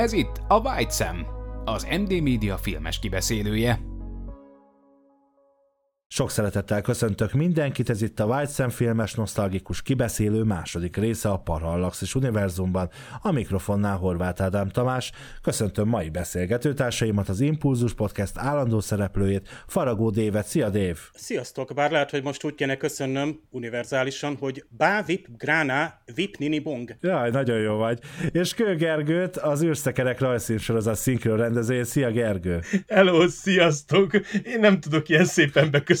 Ez itt a White Sam, az MD Media filmes kibeszélője. Sok szeretettel köszöntök mindenkit, ez itt a White filmes nosztalgikus kibeszélő második része a Parallaxis univerzumban. A mikrofonnál Horváth Ádám Tamás. Köszöntöm mai beszélgetőtársaimat, az Impulzus Podcast állandó szereplőjét, Faragó Dévet. Szia Dév! Sziasztok! Bár lehet, hogy most úgy kéne köszönnöm univerzálisan, hogy Bá Vip Grána Vip Nini Bong. Jaj, nagyon jó vagy. És Kő Gergőt, az űrszekerek rajzszínsorozat szinkron rendezőjét. Szia Gergő! Hello, sziasztok! Én nem tudok ilyen szépen beköszönni,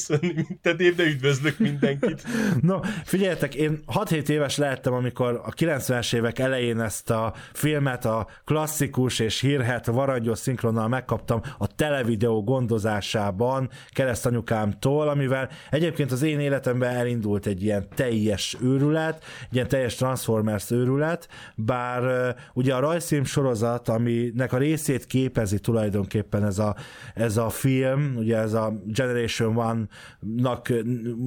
te, Dév, de üdvözlök mindenkit. No, figyeljetek, én 6-7 éves lehettem, amikor a 90-es évek elején ezt a filmet a klasszikus és hírhet varangyos szinkronnal megkaptam a televideó gondozásában keresztanyukámtól, amivel egyébként az én életemben elindult egy ilyen teljes őrület, egy ilyen teljes Transformers őrület, bár ugye a rajzfilm sorozat, aminek a részét képezi tulajdonképpen ez a, ez a film, ugye ez a Generation One-nak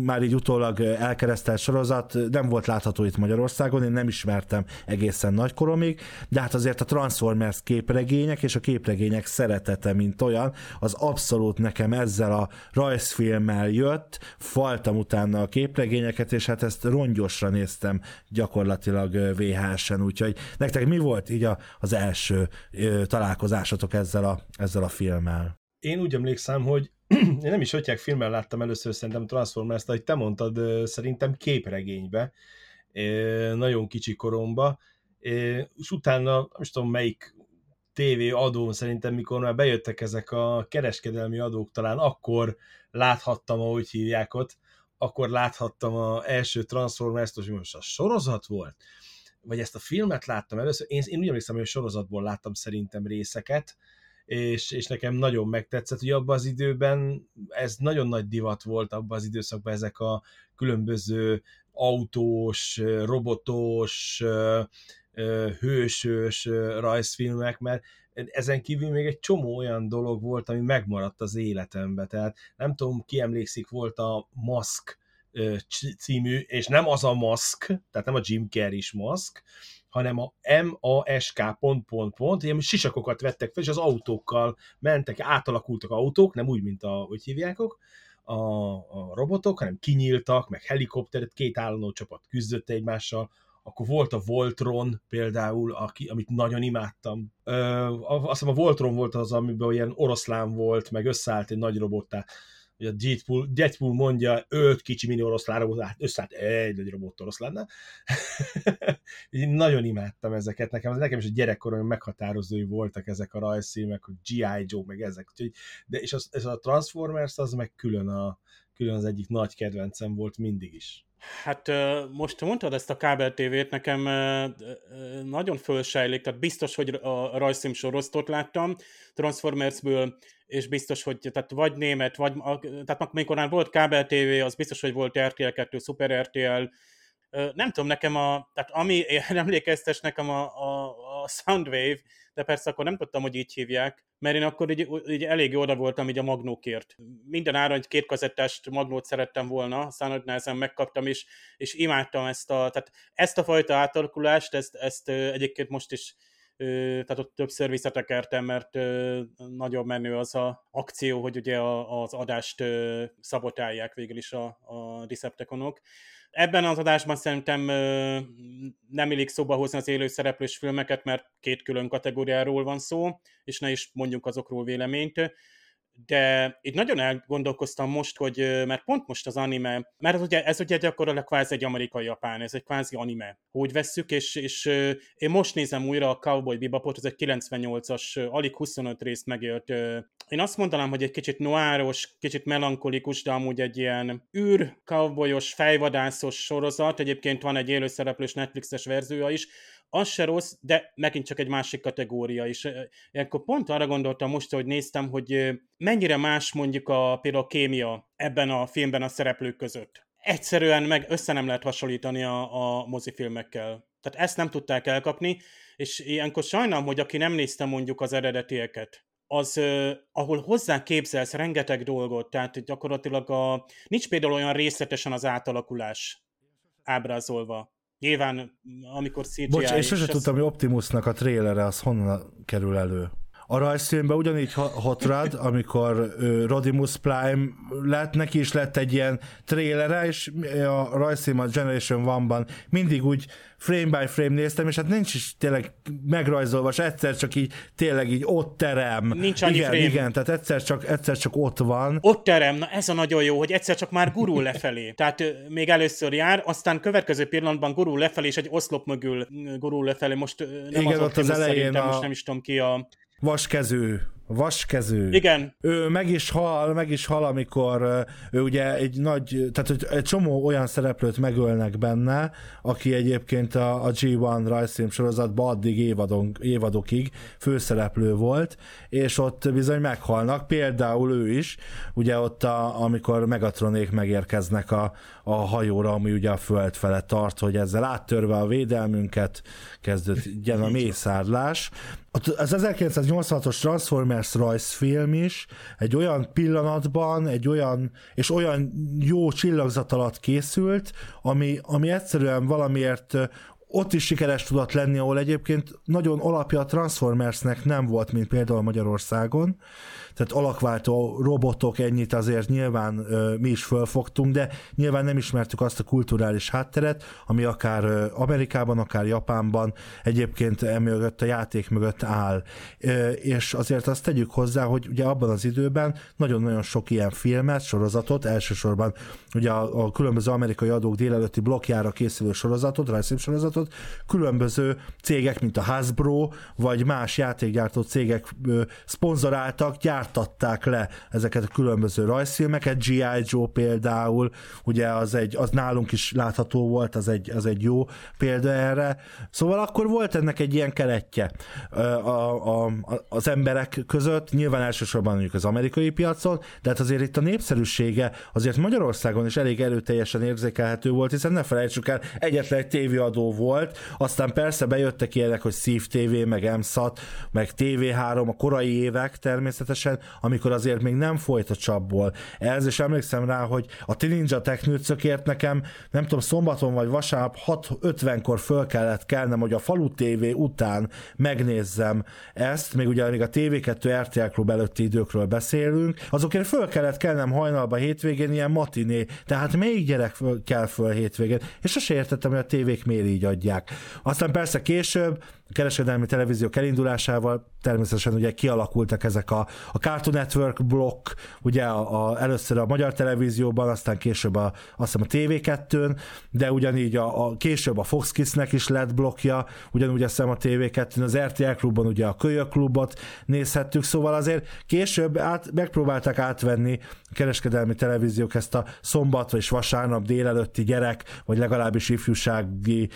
már így utólag elkeresztelt sorozat, nem volt látható itt Magyarországon, én nem ismertem egészen nagykoromig, de hát azért a Transformers képregények és a képregények szeretete, mint olyan, az abszolút nekem ezzel a rajzfilmmel jött, faltam utána a képregényeket, és hát ezt rongyosra néztem gyakorlatilag VHS-en, úgyhogy nektek mi volt így a, az első ö, találkozásotok ezzel a, ezzel a filmmel? Én úgy emlékszem, hogy én nem is Ötyek filmmel láttam először szerintem Transformers-t, ahogy te mondtad, szerintem képregénybe, nagyon kicsi koromba, és utána, nem is tudom melyik TV adón szerintem, mikor már bejöttek ezek a kereskedelmi adók, talán akkor láthattam, ahogy hívják ott, akkor láthattam a első Transformers-t, hogy most a sorozat volt, vagy ezt a filmet láttam először, én, én úgy emlékszem, hogy a sorozatból láttam szerintem részeket, és, és nekem nagyon megtetszett, hogy abban az időben ez nagyon nagy divat volt abban az időszakban ezek a különböző autós, robotos, hősös rajzfilmek, mert ezen kívül még egy csomó olyan dolog volt, ami megmaradt az életembe. Tehát nem tudom, ki emlékszik, volt a Mask című, és nem az a Mask, tehát nem a Jim Carrey is Mask, hanem a M-A-S-K pont, pont, pont, ilyen sisakokat vettek fel, és az autókkal mentek, átalakultak autók, nem úgy, mint a, hogy hívjákok, a, a robotok, hanem kinyíltak, meg helikopteret, két állandó csapat küzdött egymással, akkor volt a Voltron például, aki, amit nagyon imádtam. Ö, azt hiszem a Voltron volt az, amiben ilyen oroszlán volt, meg összeállt egy nagy robottá. Ugye a Deadpool, Deadpool mondja, öt kicsi mini oroszlán hát összeállt egy nagy robot oroszlánnal. Én nagyon imádtam ezeket, nekem, nekem is a gyerekkorom meghatározói voltak ezek a rajzszímek, hogy G.I. Joe, meg ezek. De, és az, ez a Transformers az meg külön, a, külön az egyik nagy kedvencem volt mindig is. Hát most mondtad ezt a kábel tévét, nekem nagyon fölsejlik, tehát biztos, hogy a rajzszím sorosztot láttam Transformersből, és biztos, hogy tehát vagy német, vagy, tehát amikor már volt kábel tévé, az biztos, hogy volt RTL 2, Super RTL, nem tudom, nekem a, tehát ami emlékeztes nekem a, a, a Soundwave, de persze akkor nem tudtam, hogy így hívják, mert én akkor így, így elég oda voltam így a magnókért. Minden áron egy két magnót szerettem volna, aztán hogy nehezen megkaptam, és, és imádtam ezt a, tehát ezt a fajta átalakulást, ezt, ezt egyébként most is tehát ott többször visszatekertem, mert nagyon menő az a akció, hogy ugye az adást szabotálják végül is a, a Decepticonok. Ebben az adásban szerintem nem illik szóba hozni az élő szereplős filmeket, mert két külön kategóriáról van szó, és ne is mondjuk azokról véleményt. De itt nagyon elgondolkoztam most, hogy mert pont most az anime, mert ez ugye, ez ugye gyakorlatilag kvázi egy amerikai-japán, ez egy kvázi anime, hogy vesszük, és, és én most nézem újra a Cowboy Bebopot, ez egy 98-as, alig 25 részt megélt. Én azt mondanám, hogy egy kicsit noáros, kicsit melankolikus, de amúgy egy ilyen űr, cowboyos, fejvadászos sorozat, egyébként van egy élőszereplős Netflixes verziója is, az se rossz, de megint csak egy másik kategória is. Ilyenkor pont arra gondoltam most, hogy néztem, hogy mennyire más mondjuk a, például a kémia ebben a filmben a szereplők között. Egyszerűen meg össze nem lehet hasonlítani a, a mozifilmekkel. Tehát ezt nem tudták elkapni, és ilyenkor sajnálom, hogy aki nem nézte mondjuk az eredetieket, az, uh, ahol hozzá képzelsz rengeteg dolgot, tehát gyakorlatilag a, nincs például olyan részletesen az átalakulás ábrázolva. Nyilván, amikor CGI... Bocs, én sose és tudtam, hogy Optimusnak a trélere az honnan kerül elő. A rajzfilmben ugyanígy Hot Rod, amikor Rodimus Prime lett, neki is lett egy ilyen trélere, és a rajzfilm a Generation One-ban mindig úgy frame by frame néztem, és hát nincs is tényleg megrajzolva, és egyszer csak így tényleg így ott terem. Nincs annyi igen, frame. Igen, tehát egyszer csak, egyszer csak ott van. Ott terem, na ez a nagyon jó, hogy egyszer csak már gurul lefelé. Tehát még először jár, aztán következő pillanatban gurul lefelé, és egy oszlop mögül gurul lefelé. Most nem Igen, az ott az Optimus elején a- most nem is tudom ki a... Vaskező. Vaskező. Igen, ő meg is hal, meg is hal, amikor ő ugye egy nagy, tehát hogy egy csomó olyan szereplőt megölnek benne, aki egyébként a, a G1 rajzfilm sorozatban addig évadon, évadokig főszereplő volt, és ott bizony meghalnak, például ő is, ugye ott, a, amikor Megatronék megérkeznek a, a hajóra, ami ugye a föld felett tart, hogy ezzel áttörve a védelmünket kezdődött ilyen a mészárlás. Az 1986-os Transformers rajzfilm is egy olyan pillanatban, egy olyan, és olyan jó csillagzat alatt készült, ami, ami egyszerűen valamiért ott is sikeres tudott lenni, ahol egyébként nagyon alapja a Transformersnek nem volt, mint például Magyarországon. Tehát alakváltó robotok ennyit azért nyilván ö, mi is fölfogtunk, de nyilván nem ismertük azt a kulturális hátteret, ami akár ö, Amerikában, akár Japánban egyébként emögött a játék mögött áll. Ö, és azért azt tegyük hozzá, hogy ugye abban az időben nagyon-nagyon sok ilyen filmet, sorozatot, elsősorban ugye a, a különböző amerikai adók délelőtti blokkjára készülő sorozatot, rajzfilm sorozatot, különböző cégek, mint a Hasbro, vagy más játékgyártó cégek ö, szponzoráltak, gyártatták le ezeket a különböző rajzfilmeket, G.I. Joe például, ugye az, egy, az nálunk is látható volt, az egy, az egy jó példa erre. Szóval akkor volt ennek egy ilyen keretje ö, a, a, az emberek között, nyilván elsősorban mondjuk az amerikai piacon, de hát azért itt a népszerűsége azért Magyarországon is elég erőteljesen érzékelhető volt, hiszen ne felejtsük el, egyetlen egy tévéadó volt, aztán persze bejöttek ilyenek, hogy Szív TV, meg EMSZAT, meg TV3, a korai évek természetesen, amikor azért még nem folyt a csapból. Ez is emlékszem rá, hogy a Ninja Technőcökért nekem, nem tudom, szombaton vagy vasárnap 6.50-kor föl kellett kelnem, hogy a Falu TV után megnézzem ezt, még ugye még a TV2 RTL Klub előtti időkről beszélünk, azokért föl kellett kelnem hajnalba hétvégén ilyen matiné, tehát még gyerek föl, kell föl hétvégén, és sose értettem, hogy a tévék miért így adják. Aztán persze később, kereskedelmi televíziók elindulásával természetesen ugye kialakultak ezek a, a Cartoon Network blokk, ugye a, a, először a magyar televízióban, aztán később a, azt hiszem a TV2-n, de ugyanígy a, a később a Fox Kids-nek is lett blokja, ugyanúgy azt hiszem a TV2-n, az RTL klubban ugye a Kölyök klubot nézhettük, szóval azért később át, megpróbálták átvenni a kereskedelmi televíziók ezt a szombat és vasárnap délelőtti gyerek, vagy legalábbis ifjúsági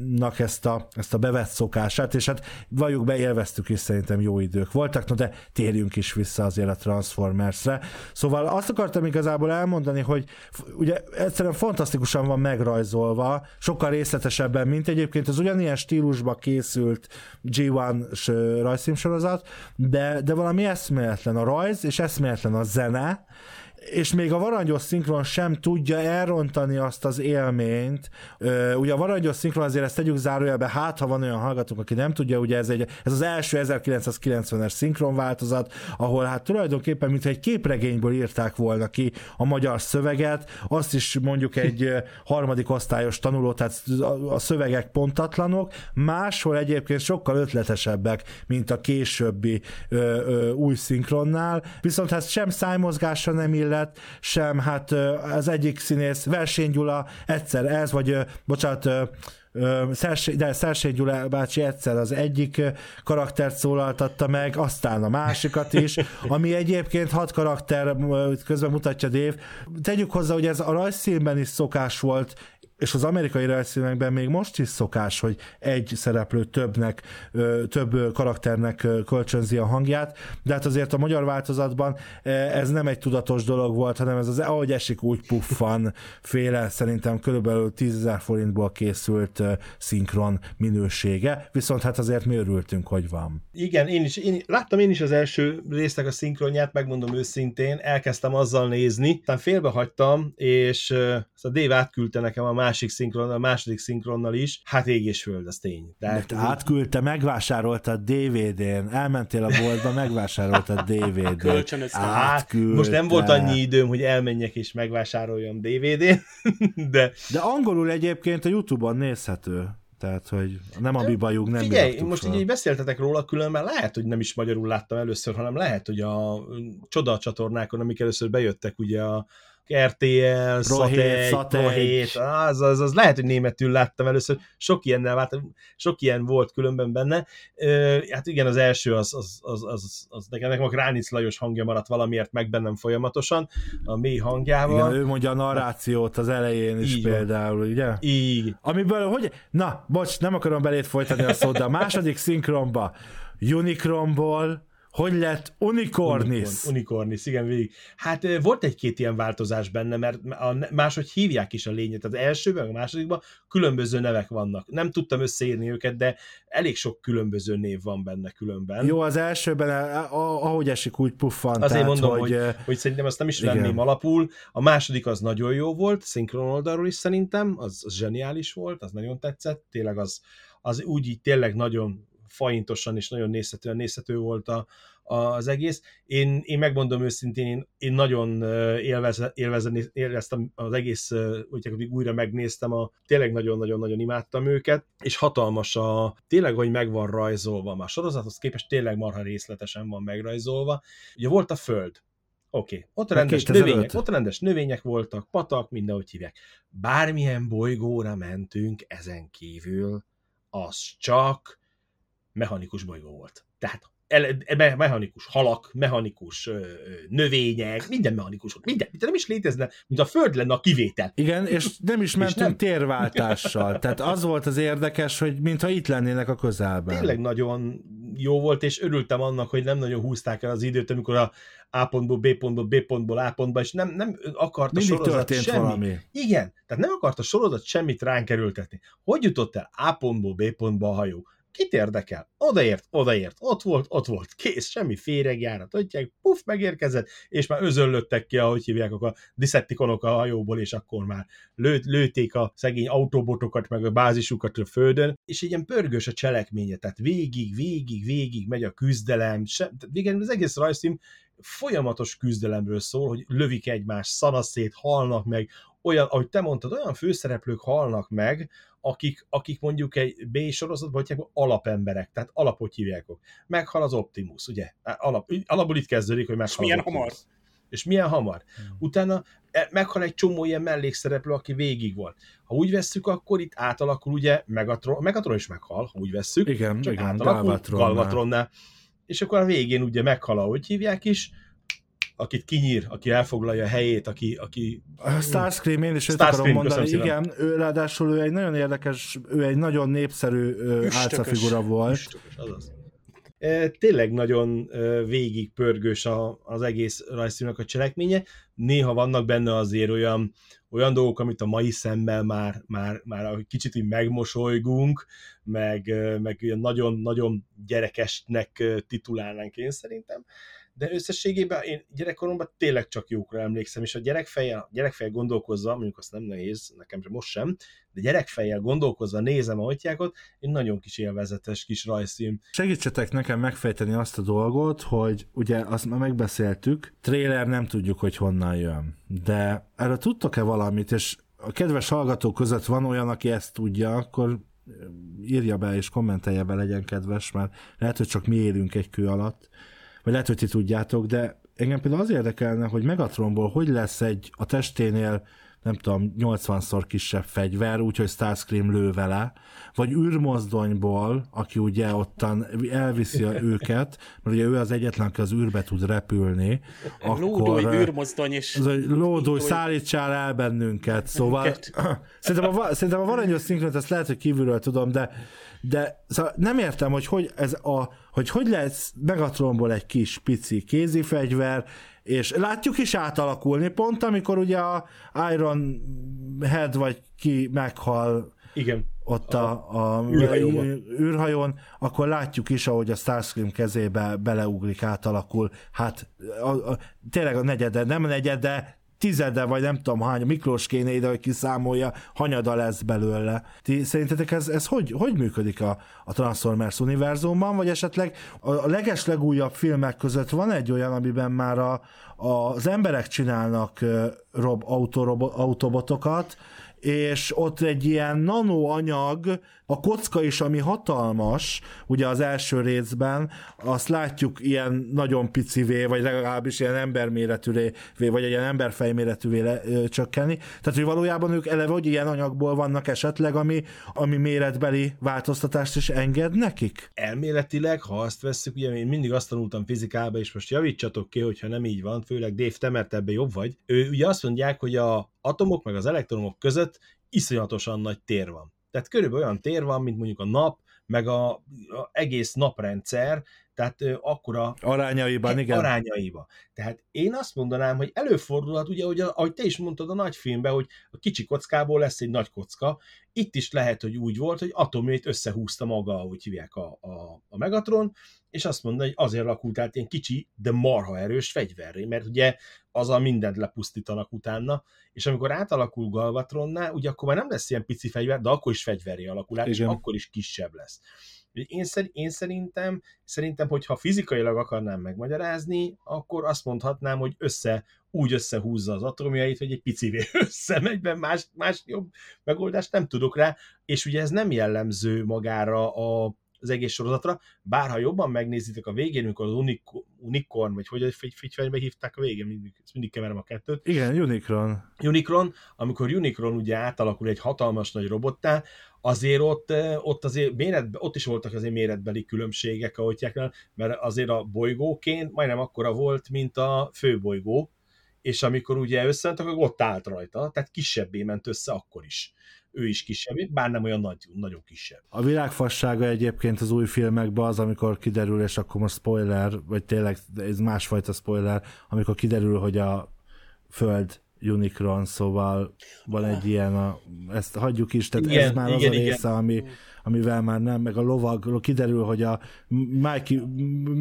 blokkoknak ezt a, ezt a bevett szokását, és hát valljuk be, élveztük is szerintem jó idők voltak, no de térjünk is vissza azért a Transformersre. Szóval azt akartam igazából elmondani, hogy ugye egyszerűen fantasztikusan van megrajzolva, sokkal részletesebben, mint egyébként az ugyanilyen stílusba készült G1-s ö, rajzfilmsorozat, de, de valami eszméletlen a rajz, és eszméletlen a zene, és még a varangyos szinkron sem tudja elrontani azt az élményt. Ugye a varangyos szinkron azért ezt tegyük zárójelbe, hát ha van olyan hallgatók, aki nem tudja, ugye ez, egy, ez az első 1990-es szinkron változat, ahol hát tulajdonképpen, mintha egy képregényből írták volna ki a magyar szöveget, azt is mondjuk egy harmadik osztályos tanuló, tehát a, szövegek pontatlanok, máshol egyébként sokkal ötletesebbek, mint a későbbi ö, ö, új szinkronnál, viszont hát sem szájmozgásra nem illet, sem hát az egyik színész, Verseny Gyula egyszer ez, vagy bocsánat, de Szersé Gyula bácsi egyszer az egyik karaktert szólaltatta meg, aztán a másikat is, ami egyébként hat karakter közben mutatja Dév. Tegyük hozzá, hogy ez a rajzszínben is szokás volt, és az amerikai rajzfilmekben még most is szokás, hogy egy szereplő többnek, több karakternek kölcsönzi a hangját, de hát azért a magyar változatban ö, ez nem egy tudatos dolog volt, hanem ez az ahogy esik úgy puffan féle, szerintem körülbelül 10 ezer forintból készült szinkron minősége, viszont hát azért mi örültünk, hogy van. Igen, én is, én, láttam én is az első résznek a szinkronját, megmondom őszintén, elkezdtem azzal nézni, aztán félbehagytam, és a Dave átküldte nekem a másik szinkron, a második szinkronnal is, hát ég és föld, az tény. De te átküldte, megvásároltad DVD-n, elmentél a boltba, megvásároltad DVD-n. Kölcsönöztem. Hát, most nem volt annyi időm, hogy elmenjek és megvásároljam DVD-n, de... De angolul egyébként a Youtube-on nézhető. Tehát, hogy nem a bibajuk, nem Figyelj, most fel. így, beszéltetek róla, különben lehet, hogy nem is magyarul láttam először, hanem lehet, hogy a csoda csatornákon, amik először bejöttek, ugye a RTL, Sat1, Sat1. Pro7, az, az, az lehet, hogy németül láttam először, sok ilyennel váltam, sok ilyen volt különben benne. Ö, hát igen, az első az, az, az, az, az nekem, nekem a Gránic Lajos hangja maradt valamiért meg bennem folyamatosan, a mély hangjával. Igen, ő mondja a narrációt az elején is Így van. például, ugye? Így. Amiből, hogy... Na, bocs, nem akarom belét folytani a szót, de a második szinkronba Unicronból hogy lett Unicornis? Unicorn, Unicornis, igen, végig. Hát volt egy-két ilyen változás benne, mert a, máshogy hívják is a lényet. Az elsőben, a másodikban különböző nevek vannak. Nem tudtam összeírni őket, de elég sok különböző név van benne különben. Jó, az elsőben, ahogy esik, úgy puffant. Azért tehát, mondom, hogy, hogy, hogy szerintem azt nem is igen. venném alapul. A második az nagyon jó volt, szinkron oldalról is szerintem, az, az zseniális volt, az nagyon tetszett, tényleg az, az úgy így tényleg nagyon faintosan és nagyon nézhetően nézhető volt a, az egész. Én, én megmondom őszintén, én, én nagyon ö, élveze, élvezni, élveztem az egész, ö, úgy hogy újra megnéztem, a, tényleg nagyon-nagyon-nagyon imádtam őket, és hatalmas a, tényleg, hogy meg van rajzolva, már sorozathoz képest tényleg marha részletesen van megrajzolva. Ugye volt a föld, Oké, okay. ott rendes 2005. növények, ott rendes növények voltak, patak, mindenhogy hívják. Bármilyen bolygóra mentünk ezen kívül, az csak mechanikus bolygó volt. Tehát ele- me- mechanikus halak, mechanikus növények, minden mechanikus volt, minden, minden nem is létezne, mint a Föld lenne a kivétel. igen, és nem is mentünk nem. térváltással. Tehát az volt az érdekes, hogy mintha itt lennének a közelben. Tényleg nagyon jó volt, és örültem annak, hogy nem nagyon húzták el az időt, amikor a A pontból B pontból B pontból A pontba, és nem, nem akart a sorozat semmi. valami. Igen, tehát nem akart a sorozat semmit ránk erőltetni. Hogy jutott el A pontból B pontba a hajó? Kit érdekel? Odaért, odaért, ott volt, ott volt, kész, semmi féregjárat, tudják, puff, megérkezett, és már özöllöttek ki, ahogy hívják a Decepticonok a hajóból, és akkor már lő, lőtték a szegény autóbotokat, meg a bázisukat a földön, és ilyen pörgős a cselekménye, tehát végig, végig, végig megy a küzdelem, se, végén az egész rajzfilm folyamatos küzdelemről szól, hogy lövik egymást, szanaszét, halnak meg, olyan, ahogy te mondtad, olyan főszereplők halnak meg, akik, akik mondjuk egy B sorozatban hogy alapemberek, tehát alapot hívják. Meghal az Optimus, ugye? Alap, alapból itt kezdődik, hogy meghal milyen az Optimus. hamar? És milyen hamar. Utána e, meghal egy csomó ilyen mellékszereplő, aki végig volt. Ha úgy vesszük, akkor itt átalakul ugye Megatron, Megatron is meghal, ha úgy vesszük. Igen, csak igen, átalakul Galvatronnál. Galvatronnál. És akkor a végén ugye meghal, ahogy hívják is, akit kinyír, aki elfoglalja a helyét, aki, aki A Starscream, én is őt Starscream, akarom mondani. köszönöm Igen, ő, ráadásul ő egy nagyon érdekes, ő egy nagyon népszerű álcafigura volt. Üstökös, azaz. E, Tényleg nagyon e, végig pörgős a, az egész rajzfilmnek a cselekménye. Néha vannak benne azért olyan, olyan dolgok, amit a mai szemmel már, már, már kicsit így megmosolygunk, meg, meg nagyon-nagyon gyerekesnek titulálnánk én szerintem. De összességében én gyerekkoromban tényleg csak jókra emlékszem, és a gyerekfejjel, gyerekfejjel gondolkozva, mondjuk azt nem nehéz, nekem most sem, de gyerekfejjel gondolkozva nézem a atyákat, egy nagyon kis élvezetes kis rajzfilm. Segítsetek nekem megfejteni azt a dolgot, hogy ugye azt már megbeszéltük, trailer nem tudjuk, hogy honnan jön, de erről tudtok-e valamit, és a kedves hallgatók között van olyan, aki ezt tudja, akkor írja be és kommentelje be, legyen kedves, mert lehet, hogy csak mi élünk egy kő alatt, vagy lehet, hogy ti tudjátok, de engem például az érdekelne, hogy Megatronból hogy lesz egy a testénél nem tudom, 80-szor kisebb fegyver, úgyhogy Starscream lő vele, vagy űrmozdonyból, aki ugye ottan elviszi őket, mert ugye ő az egyetlen, aki az űrbe tud repülni, Lódulj, akkor... űrmozdony hogy lódulj, szállítsál el bennünket, szóval szerintem a, szerintem a varanyos szinkront, ezt lehet, hogy kívülről tudom, de de szóval nem értem, hogy hogy, ez a, hogy, hogy lesz Megatronból egy kis pici kézifegyver, és látjuk is átalakulni, pont amikor ugye a Iron Head vagy ki meghal igen. ott a, a, a űrhajón. űrhajón, akkor látjuk is, ahogy a Starscream kezébe beleugrik, átalakul. Hát a, a, tényleg a negyede, nem a negyede, tizede, vagy nem tudom hány, Miklós kéne ide, hogy kiszámolja, hanyada lesz belőle. Ti szerintetek ez, ez hogy, hogy működik a, a Transformers univerzumban, vagy esetleg a, a leges filmek között van egy olyan, amiben már a, a, az emberek csinálnak rob, autobotokat, és ott egy ilyen nanoanyag, a kocka is, ami hatalmas, ugye az első részben, azt látjuk ilyen nagyon picivé, vagy legalábbis ilyen emberméretűvé, vagy ilyen emberfejméretűvé le, ö, csökkenni. Tehát, hogy valójában ők eleve, hogy ilyen anyagból vannak esetleg, ami, ami méretbeli változtatást is enged nekik? Elméletileg, ha azt vesszük, ugye én mindig azt tanultam fizikába, és most javítsatok ki, hogyha nem így van, főleg Dave, te ebbe jobb vagy. Ő ugye azt mondják, hogy a atomok meg az elektronok között iszonyatosan nagy tér van. Tehát körülbelül olyan tér van, mint mondjuk a nap, meg a, a egész naprendszer, tehát akkora arányaiban, igen. Arányaiban. Tehát én azt mondanám, hogy előfordulhat, ugye, hogy ahogy te is mondtad a nagy filmben, hogy a kicsi kockából lesz egy nagy kocka, itt is lehet, hogy úgy volt, hogy atomét összehúzta maga, ahogy hívják a, a, a Megatron, és azt mondta, hogy azért alakult át ilyen kicsi, de marha erős fegyverré, mert ugye azzal mindent lepusztítanak utána, és amikor átalakul Galvatronnál, ugye akkor már nem lesz ilyen pici fegyver, de akkor is fegyverré alakul át, Igen. és akkor is kisebb lesz. Én, szer, én szerintem, szerintem, hogyha fizikailag akarnám megmagyarázni, akkor azt mondhatnám, hogy össze, úgy összehúzza az atomjait, hogy egy picivé összemegy, mert más, más jobb megoldást nem tudok rá, és ugye ez nem jellemző magára a, az egész sorozatra, bár ha jobban megnézitek a végén, amikor az Unicorn, vagy hogy egy fegyverbe hívták a végén, mindig, mindig keverem a kettőt. Igen, Unicron. Unicron, amikor Unicron ugye átalakul egy hatalmas nagy robottá, azért ott, ott azért méretbe, ott is voltak azért méretbeli különbségek a otyáknál, mert azért a bolygóként majdnem akkora volt, mint a főbolygó, és amikor ugye összementek, akkor ott állt rajta, tehát kisebbé ment össze akkor is ő is kisebb, bár nem olyan nagy, nagyon kisebb. A világfassága egyébként az új filmekben az, amikor kiderül, és akkor most spoiler, vagy tényleg ez másfajta spoiler, amikor kiderül, hogy a Föld Unicron, szóval van egy ilyen, a, ezt hagyjuk is, tehát igen, ez már igen, az a része, igen. ami, amivel már nem, meg a lovagról kiderül, hogy a Mikey,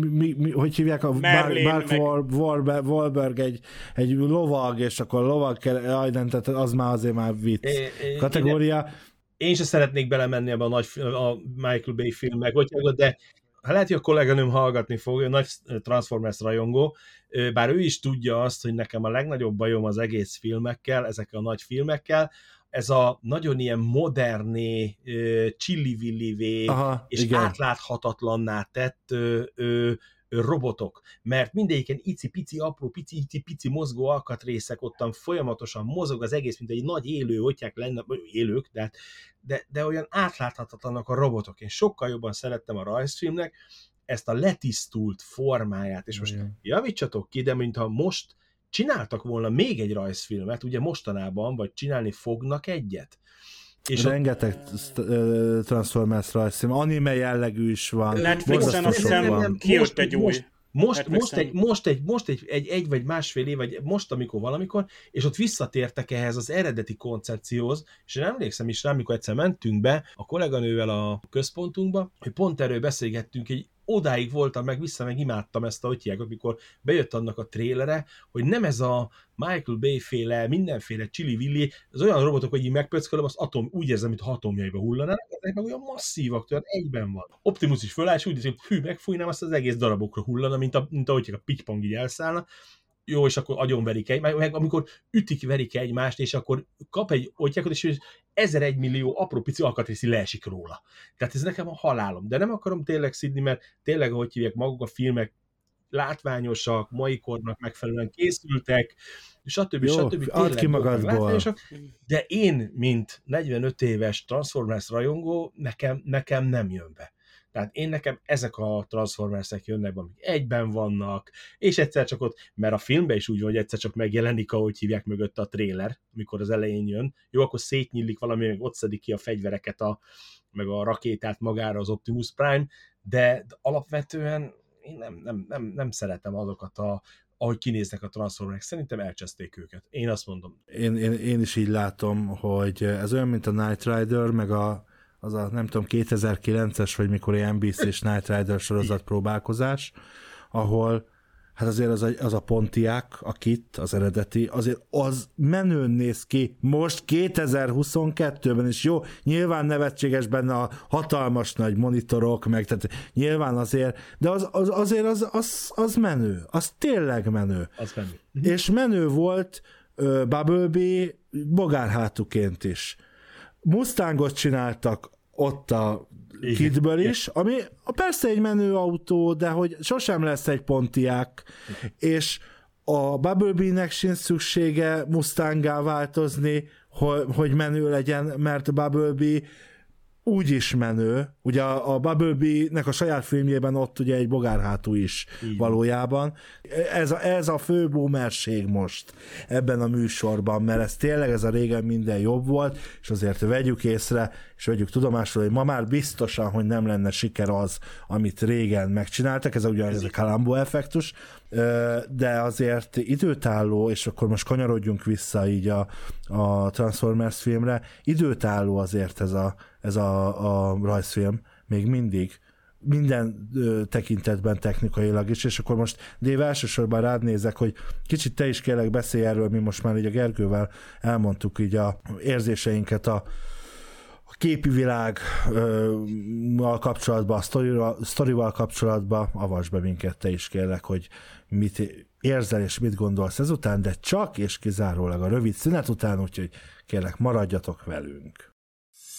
mi, mi, hogy hívják a Merlin, Mark meg... Wahlberg, Wahlberg egy, egy lovag, és akkor a lovag kell, jaj, nem, tehát az már azért már vicc é, é, kategória. Én, én sem szeretnék belemenni ebbe a nagy a Michael Bay filmek, de hát lehet, hogy a kolléganőm hallgatni fog, ő nagy Transformers rajongó, bár ő is tudja azt, hogy nekem a legnagyobb bajom az egész filmekkel, ezekkel a nagy filmekkel, ez a nagyon ilyen moderné, csillivillivé és igen. átláthatatlanná tett ö, ö, robotok, mert mindegyiken icipici, apró, pici, icipici mozgó alkatrészek ottan folyamatosan mozog az egész, mint egy nagy élő otyák lenne, élők, de, de, de olyan átláthatatlanak a robotok. Én sokkal jobban szerettem a rajzfilmnek ezt a letisztult formáját, és most Igen. javítsatok ki, de mintha most csináltak volna még egy rajzfilmet, ugye mostanában, vagy csinálni fognak egyet. És Rengeteg a... Transformers rajzfilm, anime jellegű is van. Netflixen azt hiszem kijött egy új. Most, most, most, egy, most, egy, most egy, egy, egy vagy másfél év, vagy most, amikor valamikor, és ott visszatértek ehhez az eredeti koncepcióhoz, és én emlékszem is rá, amikor egyszer mentünk be a kolléganővel a központunkba, hogy pont erről beszélgettünk, egy odáig voltam, meg vissza meg imádtam ezt a hívják, amikor bejött annak a trélere, hogy nem ez a Michael Bay féle, mindenféle chili villi, az olyan robotok, hogy így megpöckölöm, az atom, úgy érzem, mint atomjaiba hullanának, ezek meg olyan masszívak, olyan egyben van. Optimus is föláll, és úgy érzi, hogy hű, megfújnám, azt az egész darabokra hullana, mint, a, mint ahogy a pitypang így elszállna, jó, és akkor agyonverik egy, meg amikor ütik, verik egymást, és akkor kap egy otyákot, és ezer egy millió apró pici alkatrészi leesik róla. Tehát ez nekem a halálom. De nem akarom tényleg szidni, mert tényleg, ahogy hívják maguk a filmek, látványosak, mai kornak megfelelően készültek, stb. Jó, stb. add ki magadból. De én, mint 45 éves Transformers rajongó, nekem, nekem nem jön be. Tehát én nekem ezek a Transformersek jönnek amik egyben vannak, és egyszer csak ott, mert a filmben is úgy van, hogy egyszer csak megjelenik, ahogy hívják mögött a trailer, amikor az elején jön. Jó, akkor szétnyílik valami, meg ott szedik ki a fegyvereket, a, meg a rakétát magára az Optimus Prime, de, alapvetően én nem, nem, nem, nem szeretem azokat a, ahogy kinéznek a Transformers, szerintem elcseszték őket. Én azt mondom. Én, én, én is így látom, hogy ez olyan, mint a Knight Rider, meg a az a nem tudom 2009-es, vagy mikor ilyen NBC és Night Rider sorozat próbálkozás, ahol hát azért az a, az a Pontiac, a kit, az eredeti, azért az menőn néz ki most 2022-ben is jó, nyilván nevetséges benne a hatalmas nagy monitorok, meg tehát nyilván azért, de az, az azért az, az, az menő, az tényleg menő. Az menő. És menő volt Bumblebee bogárhátuként is Mustangot csináltak ott a Kidből is, ami persze egy menő autó, de hogy sosem lesz egy pontiák, és a Bumblebee-nek sincs szüksége Mustangá változni, hogy, hogy menő legyen, mert Bumblebee úgy is menő. Ugye a, a Bumblebee-nek a saját filmjében ott ugye egy bogárhátú is Igen. valójában. Ez a, ez a fő boomerség most ebben a műsorban, mert ez tényleg ez a régen minden jobb volt, és azért vegyük észre, és vegyük tudomásul, hogy ma már biztosan, hogy nem lenne siker az, amit régen megcsináltak, ez ugyan ez a Columbo effektus, de azért időtálló, és akkor most kanyarodjunk vissza így a, a Transformers filmre, időtálló azért ez a, ez a, a rajzfilm, még mindig, minden tekintetben technikailag is, és akkor most Dév elsősorban rád nézek, hogy kicsit te is kérlek beszélj erről, mi most már így a Gergővel elmondtuk így a érzéseinket a, a képi világgal kapcsolatban, a sztorival, sztorival kapcsolatban, avasd be minket te is kérlek, hogy mit érzel és mit gondolsz ezután, de csak és kizárólag a rövid szünet után, úgyhogy kérlek maradjatok velünk.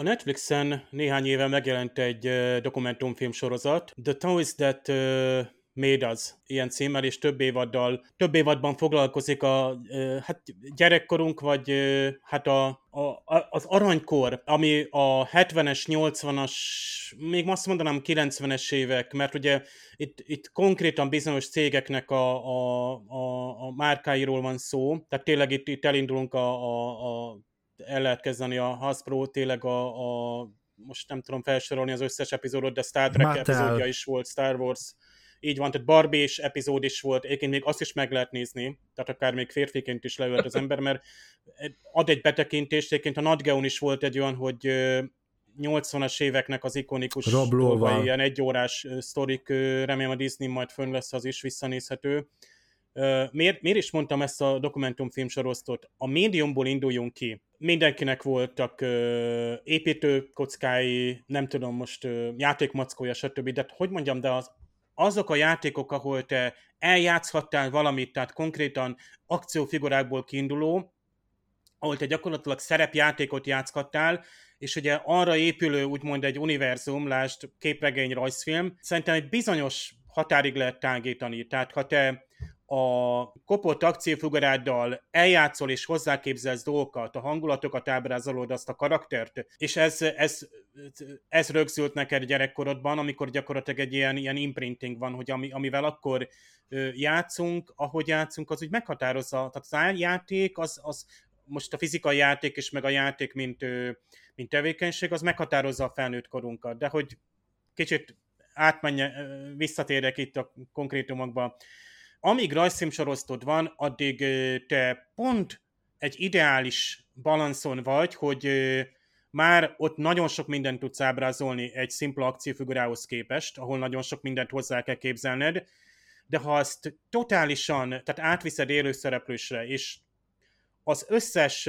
A Netflixen néhány éve megjelent egy dokumentumfilm sorozat, The Toys That Made Us, ilyen címmel, és több évaddal, több évadban foglalkozik a hát gyerekkorunk, vagy hát a, a, az aranykor, ami a 70-es, 80-as, még azt mondanám 90-es évek, mert ugye itt, itt konkrétan bizonyos cégeknek a, a, a, a márkáiról van szó, tehát tényleg itt, itt elindulunk a, a, a el lehet kezdeni a Hasbro, tényleg a, a most nem tudom felsorolni az összes epizódot, de Star Trek Mattel. epizódja is volt, Star Wars, így van, tehát Barbie és epizód is volt, egyébként még azt is meg lehet nézni, tehát akár még férfiként is leült az ember, mert ad egy betekintést, egyébként a Nat is volt egy olyan, hogy 80-as éveknek az ikonikus dolgai, ilyen egyórás sztorik, remélem a Disney majd fönn lesz, az is visszanézhető. Miért, miért is mondtam ezt a dokumentumfilm sorosztot? A médiumból induljunk ki. Mindenkinek voltak uh, építőkockái, nem tudom most uh, játékmackója, stb. De hogy mondjam, de az, azok a játékok, ahol te eljátszhattál valamit, tehát konkrétan akciófigurákból kiinduló, ahol te gyakorlatilag szerepjátékot játszhattál, és ugye arra épülő úgymond egy univerzum, lásd képregény, rajzfilm, szerintem egy bizonyos határig lehet tágítani. Tehát ha te a kopott akciófiguráddal eljátszol és hozzáképzelsz dolgokat, a hangulatokat ábrázolod, azt a karaktert, és ez, ez, ez rögzült neked gyerekkorodban, amikor gyakorlatilag egy ilyen, ilyen imprinting van, hogy ami, amivel akkor játszunk, ahogy játszunk, az úgy meghatározza, tehát az játék, az, az most a fizikai játék és meg a játék, mint, mint tevékenység, az meghatározza a felnőtt korunkat, de hogy kicsit átmenje, visszatérek itt a konkrétumokba, amíg rajzfilmsorosztod van, addig te pont egy ideális balanszon vagy, hogy már ott nagyon sok mindent tudsz ábrázolni egy szimpla akciófigurához képest, ahol nagyon sok mindent hozzá kell képzelned, de ha azt totálisan, tehát átviszed élőszereplősre, és az összes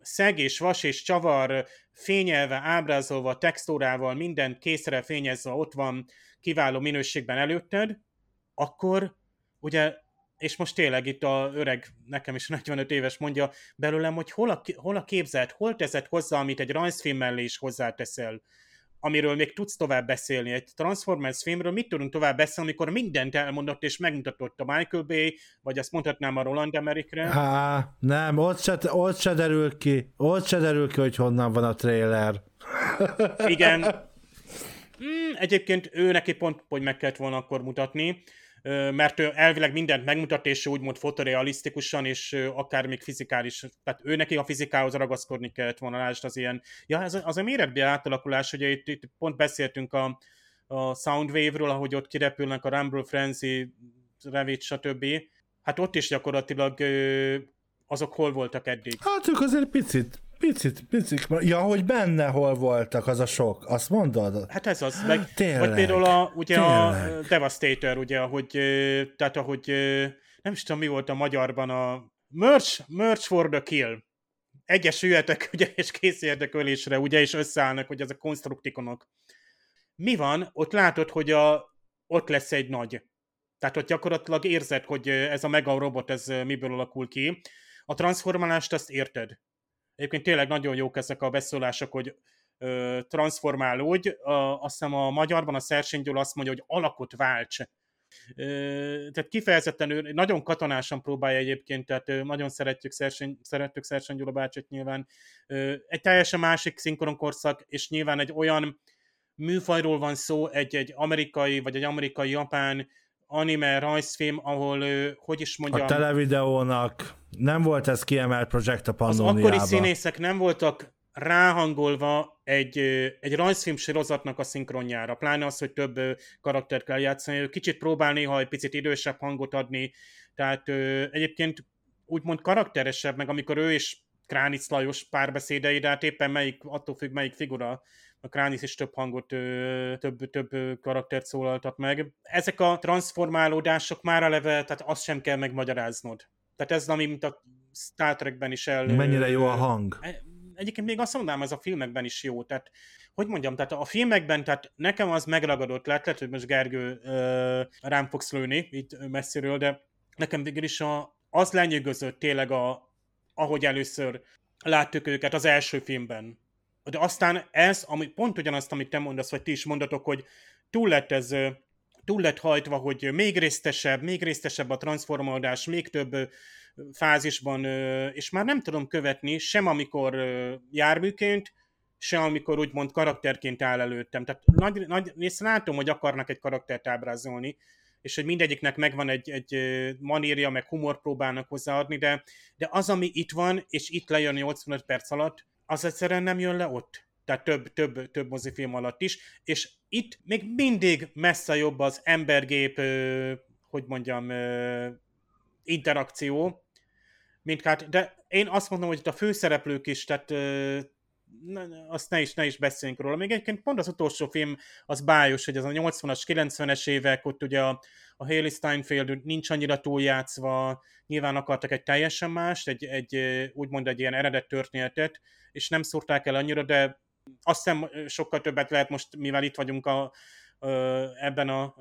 szeg és vas és csavar fényelve, ábrázolva, textúrával, minden készre fényezve ott van kiváló minőségben előtted, akkor ugye, és most tényleg itt a öreg, nekem is 45 éves mondja belőlem, hogy hol a, hol a képzelt, hol teszed hozzá, amit egy rajzfilm mellé is hozzáteszel, amiről még tudsz tovább beszélni. Egy Transformers filmről mit tudunk tovább beszélni, amikor mindent elmondott és megmutatott a Michael Bay, vagy azt mondhatnám a Roland Emmerichre? Há, nem, ott se, ott se derül ki, ott se derül ki, hogy honnan van a trailer. Igen. Hmm, egyébként ő neki pont, hogy meg kellett volna akkor mutatni mert ő elvileg mindent megmutat, és úgymond fotorealisztikusan, és akár még fizikális, tehát ő neki a fizikához ragaszkodni kellett volna, lásd az ilyen, ja, ez az a méretbi átalakulás, ugye itt, itt pont beszéltünk a, a Soundwave-ről, ahogy ott kirepülnek a Rumble Frenzy, Revit, stb. Hát ott is gyakorlatilag azok hol voltak eddig? Hát ők azért picit Picit, picit. Ja, hogy benne hol voltak, az a sok. Azt mondod? Hát ez az. Meg, Tényleg. Vagy például a, ugye Tényleg. a Devastator, ugye, ahogy, tehát ahogy, nem is tudom, mi volt a magyarban a Merch, Merch for the Kill. Egyesüljetek, ugye, és készüljetek ölésre, ugye, és összeállnak, hogy ezek konstruktikonok. Mi van? Ott látod, hogy a, ott lesz egy nagy. Tehát ott gyakorlatilag érzed, hogy ez a mega robot, ez miből alakul ki. A transformálást azt érted Egyébként tényleg nagyon jók ezek a beszólások, hogy ö, transformálódj. A, azt hiszem a magyarban a Szersény Gyula azt mondja, hogy alakot válts. Ö, tehát kifejezetten ő nagyon katonásan próbálja egyébként, tehát ö, nagyon szeretjük Szersény, szeretjük Szersény Gyula bácsit nyilván. Ö, egy teljesen másik szinkronkorszak, és nyilván egy olyan műfajról van szó, egy, egy amerikai, vagy egy amerikai-japán anime rajzfilm, ahol, hogy is mondjam... A televideónak nem volt ez kiemelt projekt a Pannoniába. Az akkori színészek nem voltak ráhangolva egy, egy rajzfilm sorozatnak a szinkronjára, pláne az, hogy több karaktert kell játszani. Kicsit próbál néha egy picit idősebb hangot adni, tehát egyébként úgymond karakteresebb, meg amikor ő is Kránic Lajos párbeszédei, de hát éppen melyik, attól függ melyik figura a Kránisz is több hangot, több, több karaktert szólaltat meg. Ezek a transformálódások már eleve, tehát azt sem kell megmagyaráznod. Tehát ez ami, mint a Star Trekben is el... Mennyire jó a hang. E, egyébként még azt mondanám, ez a filmekben is jó. Tehát, hogy mondjam, tehát a filmekben, tehát nekem az megragadott lett, lehet, hogy most Gergő rám fogsz lőni itt messziről, de nekem végül is a, az lenyűgözött tényleg, a, ahogy először láttuk őket az első filmben de aztán ez, ami pont ugyanazt, amit te mondasz, vagy ti is mondatok, hogy túl lett ez túl lett hajtva, hogy még résztesebb, még résztesebb a transformálódás, még több fázisban, és már nem tudom követni, sem amikor járműként, sem amikor úgymond karakterként áll előttem. Tehát nagy, nagy és látom, hogy akarnak egy karaktert ábrázolni, és hogy mindegyiknek megvan egy, egy manírja, meg humor próbálnak hozzáadni, de, de az, ami itt van, és itt lejön 85 perc alatt, az egyszerűen nem jön le ott. Tehát több, több, több mozifilm alatt is, és itt még mindig messze jobb az embergép, hogy mondjam, interakció, mint hát, de én azt mondom, hogy itt a főszereplők is, tehát azt ne is, ne is beszéljünk róla. Még egyébként pont az utolsó film az bájos, hogy az a 80-as, 90-es évek, ott ugye a, a Haley Steinfeld nincs annyira túljátszva, nyilván akartak egy teljesen mást, egy, egy úgymond egy ilyen eredet történetet, és nem szúrták el annyira, de azt hiszem sokkal többet lehet most, mivel itt vagyunk a, ebben a,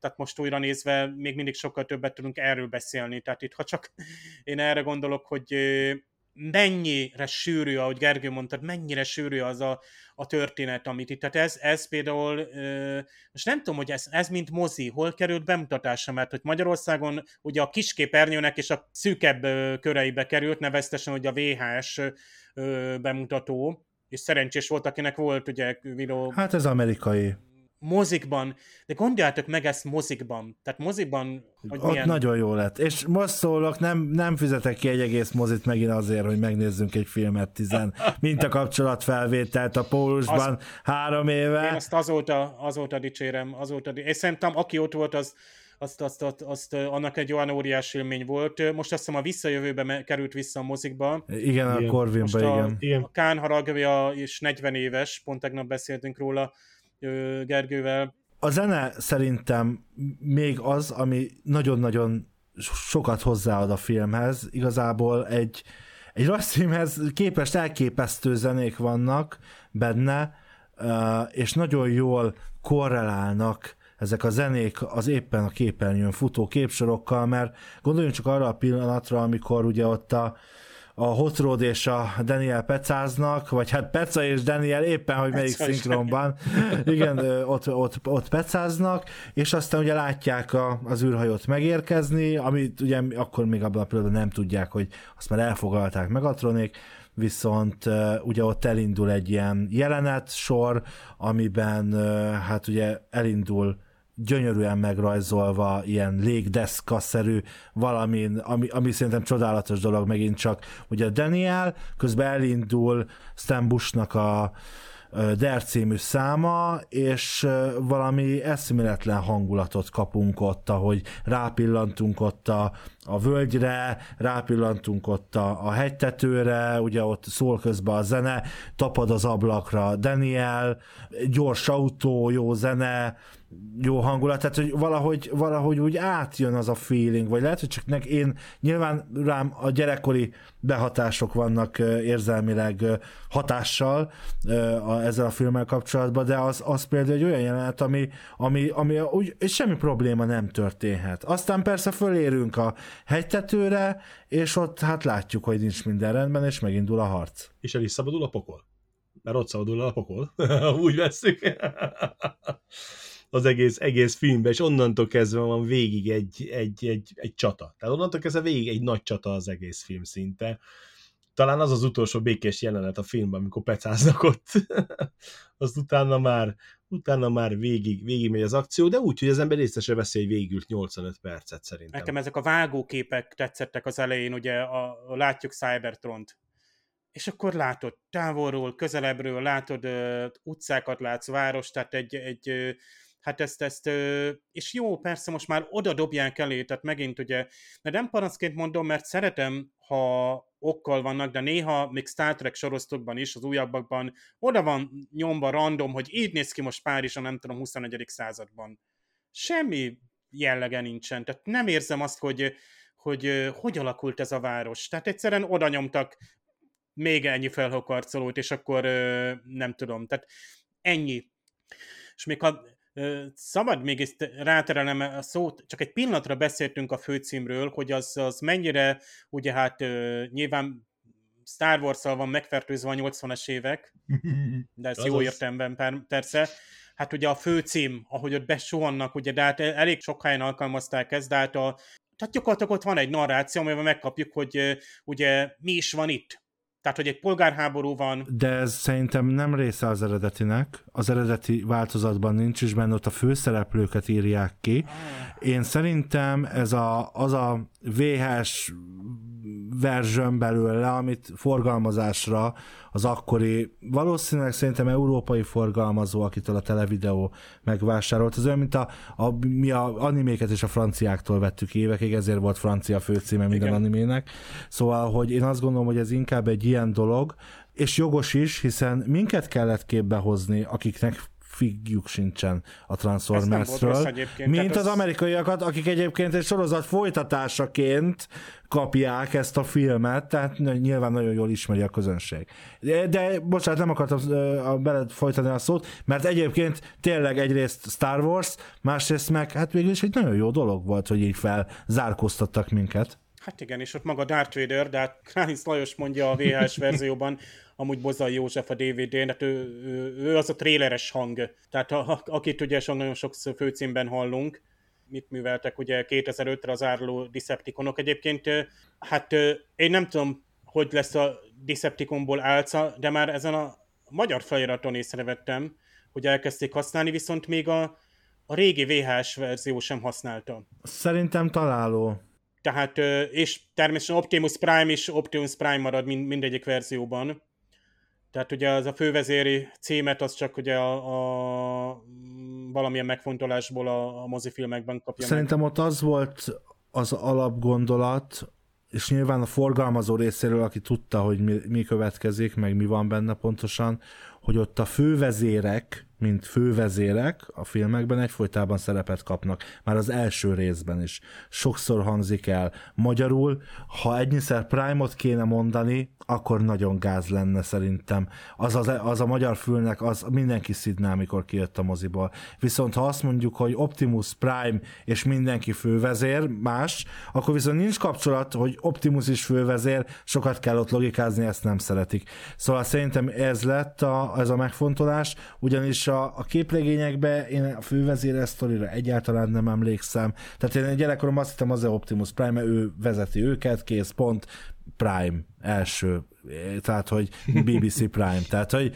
tehát most újra nézve még mindig sokkal többet tudunk erről beszélni. Tehát itt, ha csak én erre gondolok, hogy mennyire sűrű, ahogy Gergő mondtad, mennyire sűrű az a, a történet, amit itt. Tehát ez, ez például, most nem tudom, hogy ez, ez mint mozi, hol került bemutatásra, mert hogy Magyarországon ugye a kisképernyőnek és a szűkebb köreibe került, neveztesen hogy a VHS bemutató, és szerencsés volt, akinek volt ugye videó... Hát ez amerikai mozikban, de gondoljátok meg ezt mozikban. Tehát mozikban, hogy Ott milyen... nagyon jó lett. És most szólok, nem, nem fizetek ki egy egész mozit megint azért, hogy megnézzünk egy filmet tizen, mint a kapcsolatfelvételt a Pólusban az... három éve. Én azt azóta, azóta dicsérem, azóta dicsérem. És szerintem aki ott volt, az, azt, azt, azt, azt, annak egy olyan óriási élmény volt. Most azt hiszem a visszajövőbe került vissza a mozikba. Igen, a Corvinba, igen. igen. A Kán haragja is 40 éves, pont tegnap beszéltünk róla, Gergővel. A zene szerintem még az, ami nagyon-nagyon sokat hozzáad a filmhez. Igazából egy, egy rasszimhez képest elképesztő zenék vannak benne, és nagyon jól korrelálnak ezek a zenék az éppen a képernyőn futó képsorokkal, mert gondoljunk csak arra a pillanatra, amikor ugye ott a, a Hot Rod és a Daniel pecáznak, vagy hát Peca és Daniel éppen, hogy melyik Peca szinkronban, igen, ott, ott, ott pecáznak, és aztán ugye látják a, az űrhajót megérkezni, amit ugye akkor még abban a pillanatban nem tudják, hogy azt már elfoglalták Megatronik, viszont ugye ott elindul egy ilyen jelenet sor, amiben hát ugye elindul gyönyörűen megrajzolva, ilyen légdeszkaszerű valamin, ami, ami szerintem csodálatos dolog megint csak. Ugye Daniel közben elindul Stan Bushnak a Der című száma, és valami eszméletlen hangulatot kapunk ott, ahogy rápillantunk ott a, a völgyre, rápillantunk ott a, a hegytetőre, ugye ott szól közben a zene, tapad az ablakra Daniel, gyors autó, jó zene, jó hangulat, tehát hogy valahogy, valahogy úgy átjön az a feeling, vagy lehet, hogy csak nek én, nyilván rám a gyerekkori behatások vannak érzelmileg hatással ezzel a filmmel kapcsolatban, de az, az például egy olyan jelenet, ami, ami, ami úgy, semmi probléma nem történhet. Aztán persze fölérünk a hegytetőre, és ott hát látjuk, hogy nincs minden rendben, és megindul a harc. És el is szabadul a pokol? Mert ott szabadul a pokol. Úgy veszük az egész, egész filmben, és onnantól kezdve van végig egy, egy, egy, egy csata. Tehát onnantól kezdve végig egy nagy csata az egész film szinte. Talán az az utolsó békés jelenet a filmben, amikor pecáznak ott. azt utána már, utána már végig, végig megy az akció, de úgy, hogy az ember észre se veszi, hogy végült 85 percet szerintem. Nekem ezek a vágóképek tetszettek az elején, ugye a, a látjuk Cybertront, és akkor látod távolról, közelebbről, látod uh, utcákat, látsz város, tehát egy, egy uh, hát ezt, ezt, és jó, persze most már oda dobják elé, tehát megint ugye, de nem panaszként mondom, mert szeretem, ha okkal vannak, de néha még Star Trek sorosztokban is, az újabbakban, oda van nyomva random, hogy így néz ki most Párizs a nem tudom 21. században. Semmi jellege nincsen, tehát nem érzem azt, hogy hogy hogy alakult ez a város. Tehát egyszerűen oda nyomtak még ennyi felhokarcolót, és akkor nem tudom, tehát ennyi. És még ha szabad még ezt ráterelem a szót, csak egy pillanatra beszéltünk a főcímről, hogy az, az mennyire, ugye hát nyilván Star wars van megfertőzve a 80-as évek, de ez jó értelemben persze, hát ugye a főcím, ahogy ott besuhannak, ugye, de hát elég sok helyen alkalmazták ezt, de hát a, tehát gyakorlatilag ott van egy narráció, amiben megkapjuk, hogy ugye mi is van itt. Tehát, hogy egy polgárháború van. De ez szerintem nem része az eredetinek. Az eredeti változatban nincs is benne, ott a főszereplőket írják ki. Ah. Én szerintem ez a, az a VHS version belőle, amit forgalmazásra az akkori, valószínűleg szerintem európai forgalmazó, akitől a televideó megvásárolt, az olyan, mint a, a mi a animéket és a franciáktól vettük évekig, ezért volt francia főcíme minden Igen. animének. Szóval, hogy én azt gondolom, hogy ez inkább egy ilyen dolog, és jogos is, hiszen minket kellett képbe hozni, akiknek figjuk sincsen a Transformersről, mint az, amerikaiakat, akik egyébként egy sorozat folytatásaként kapják ezt a filmet, tehát nyilván nagyon jól ismeri a közönség. De, de bocsánat, nem akartam uh, beled folytani a szót, mert egyébként tényleg egyrészt Star Wars, másrészt meg hát végül is egy nagyon jó dolog volt, hogy így felzárkóztattak minket. Hát igen, és ott maga Darth Vader, de hát Kránic Lajos mondja a VHS verzióban, amúgy Bozai József a DVD-n, hát ő, ő, ő, az a tréleres hang. Tehát a, akit ugye nagyon sok főcímben hallunk, mit műveltek ugye 2005-re az áruló Decepticonok. Egyébként hát én nem tudom, hogy lesz a Decepticonból álca, de már ezen a magyar feliraton észrevettem, hogy elkezdték használni, viszont még a, a régi VHS verzió sem használta. Szerintem találó. Tehát, és természetesen Optimus Prime is Optimus Prime marad mind, mindegyik verzióban. Tehát ugye az a fővezéri címet, az csak ugye a, a valamilyen megfontolásból a, a mozifilmekben kapja Szerintem meg. ott az volt az alapgondolat, és nyilván a forgalmazó részéről, aki tudta, hogy mi, mi következik, meg mi van benne pontosan, hogy ott a fővezérek, mint fővezérek a filmekben egyfolytában szerepet kapnak, már az első részben is. Sokszor hangzik el. Magyarul, ha egyszer Prime-ot kéne mondani, akkor nagyon gáz lenne szerintem. Az, az, az a magyar fülnek, az mindenki szidná, amikor kijött a moziból. Viszont ha azt mondjuk, hogy Optimus Prime és mindenki fővezér, más, akkor viszont nincs kapcsolat, hogy Optimus is fővezér, sokat kell ott logikázni, ezt nem szeretik. Szóval szerintem ez lett a, ez a megfontolás, ugyanis a, a képregényekben én a fővezére sztorira egyáltalán nem emlékszem. Tehát én gyerekkorom azt hittem az Optimus Prime, mert ő vezeti őket, kész, pont, Prime első, tehát hogy BBC Prime, tehát hogy,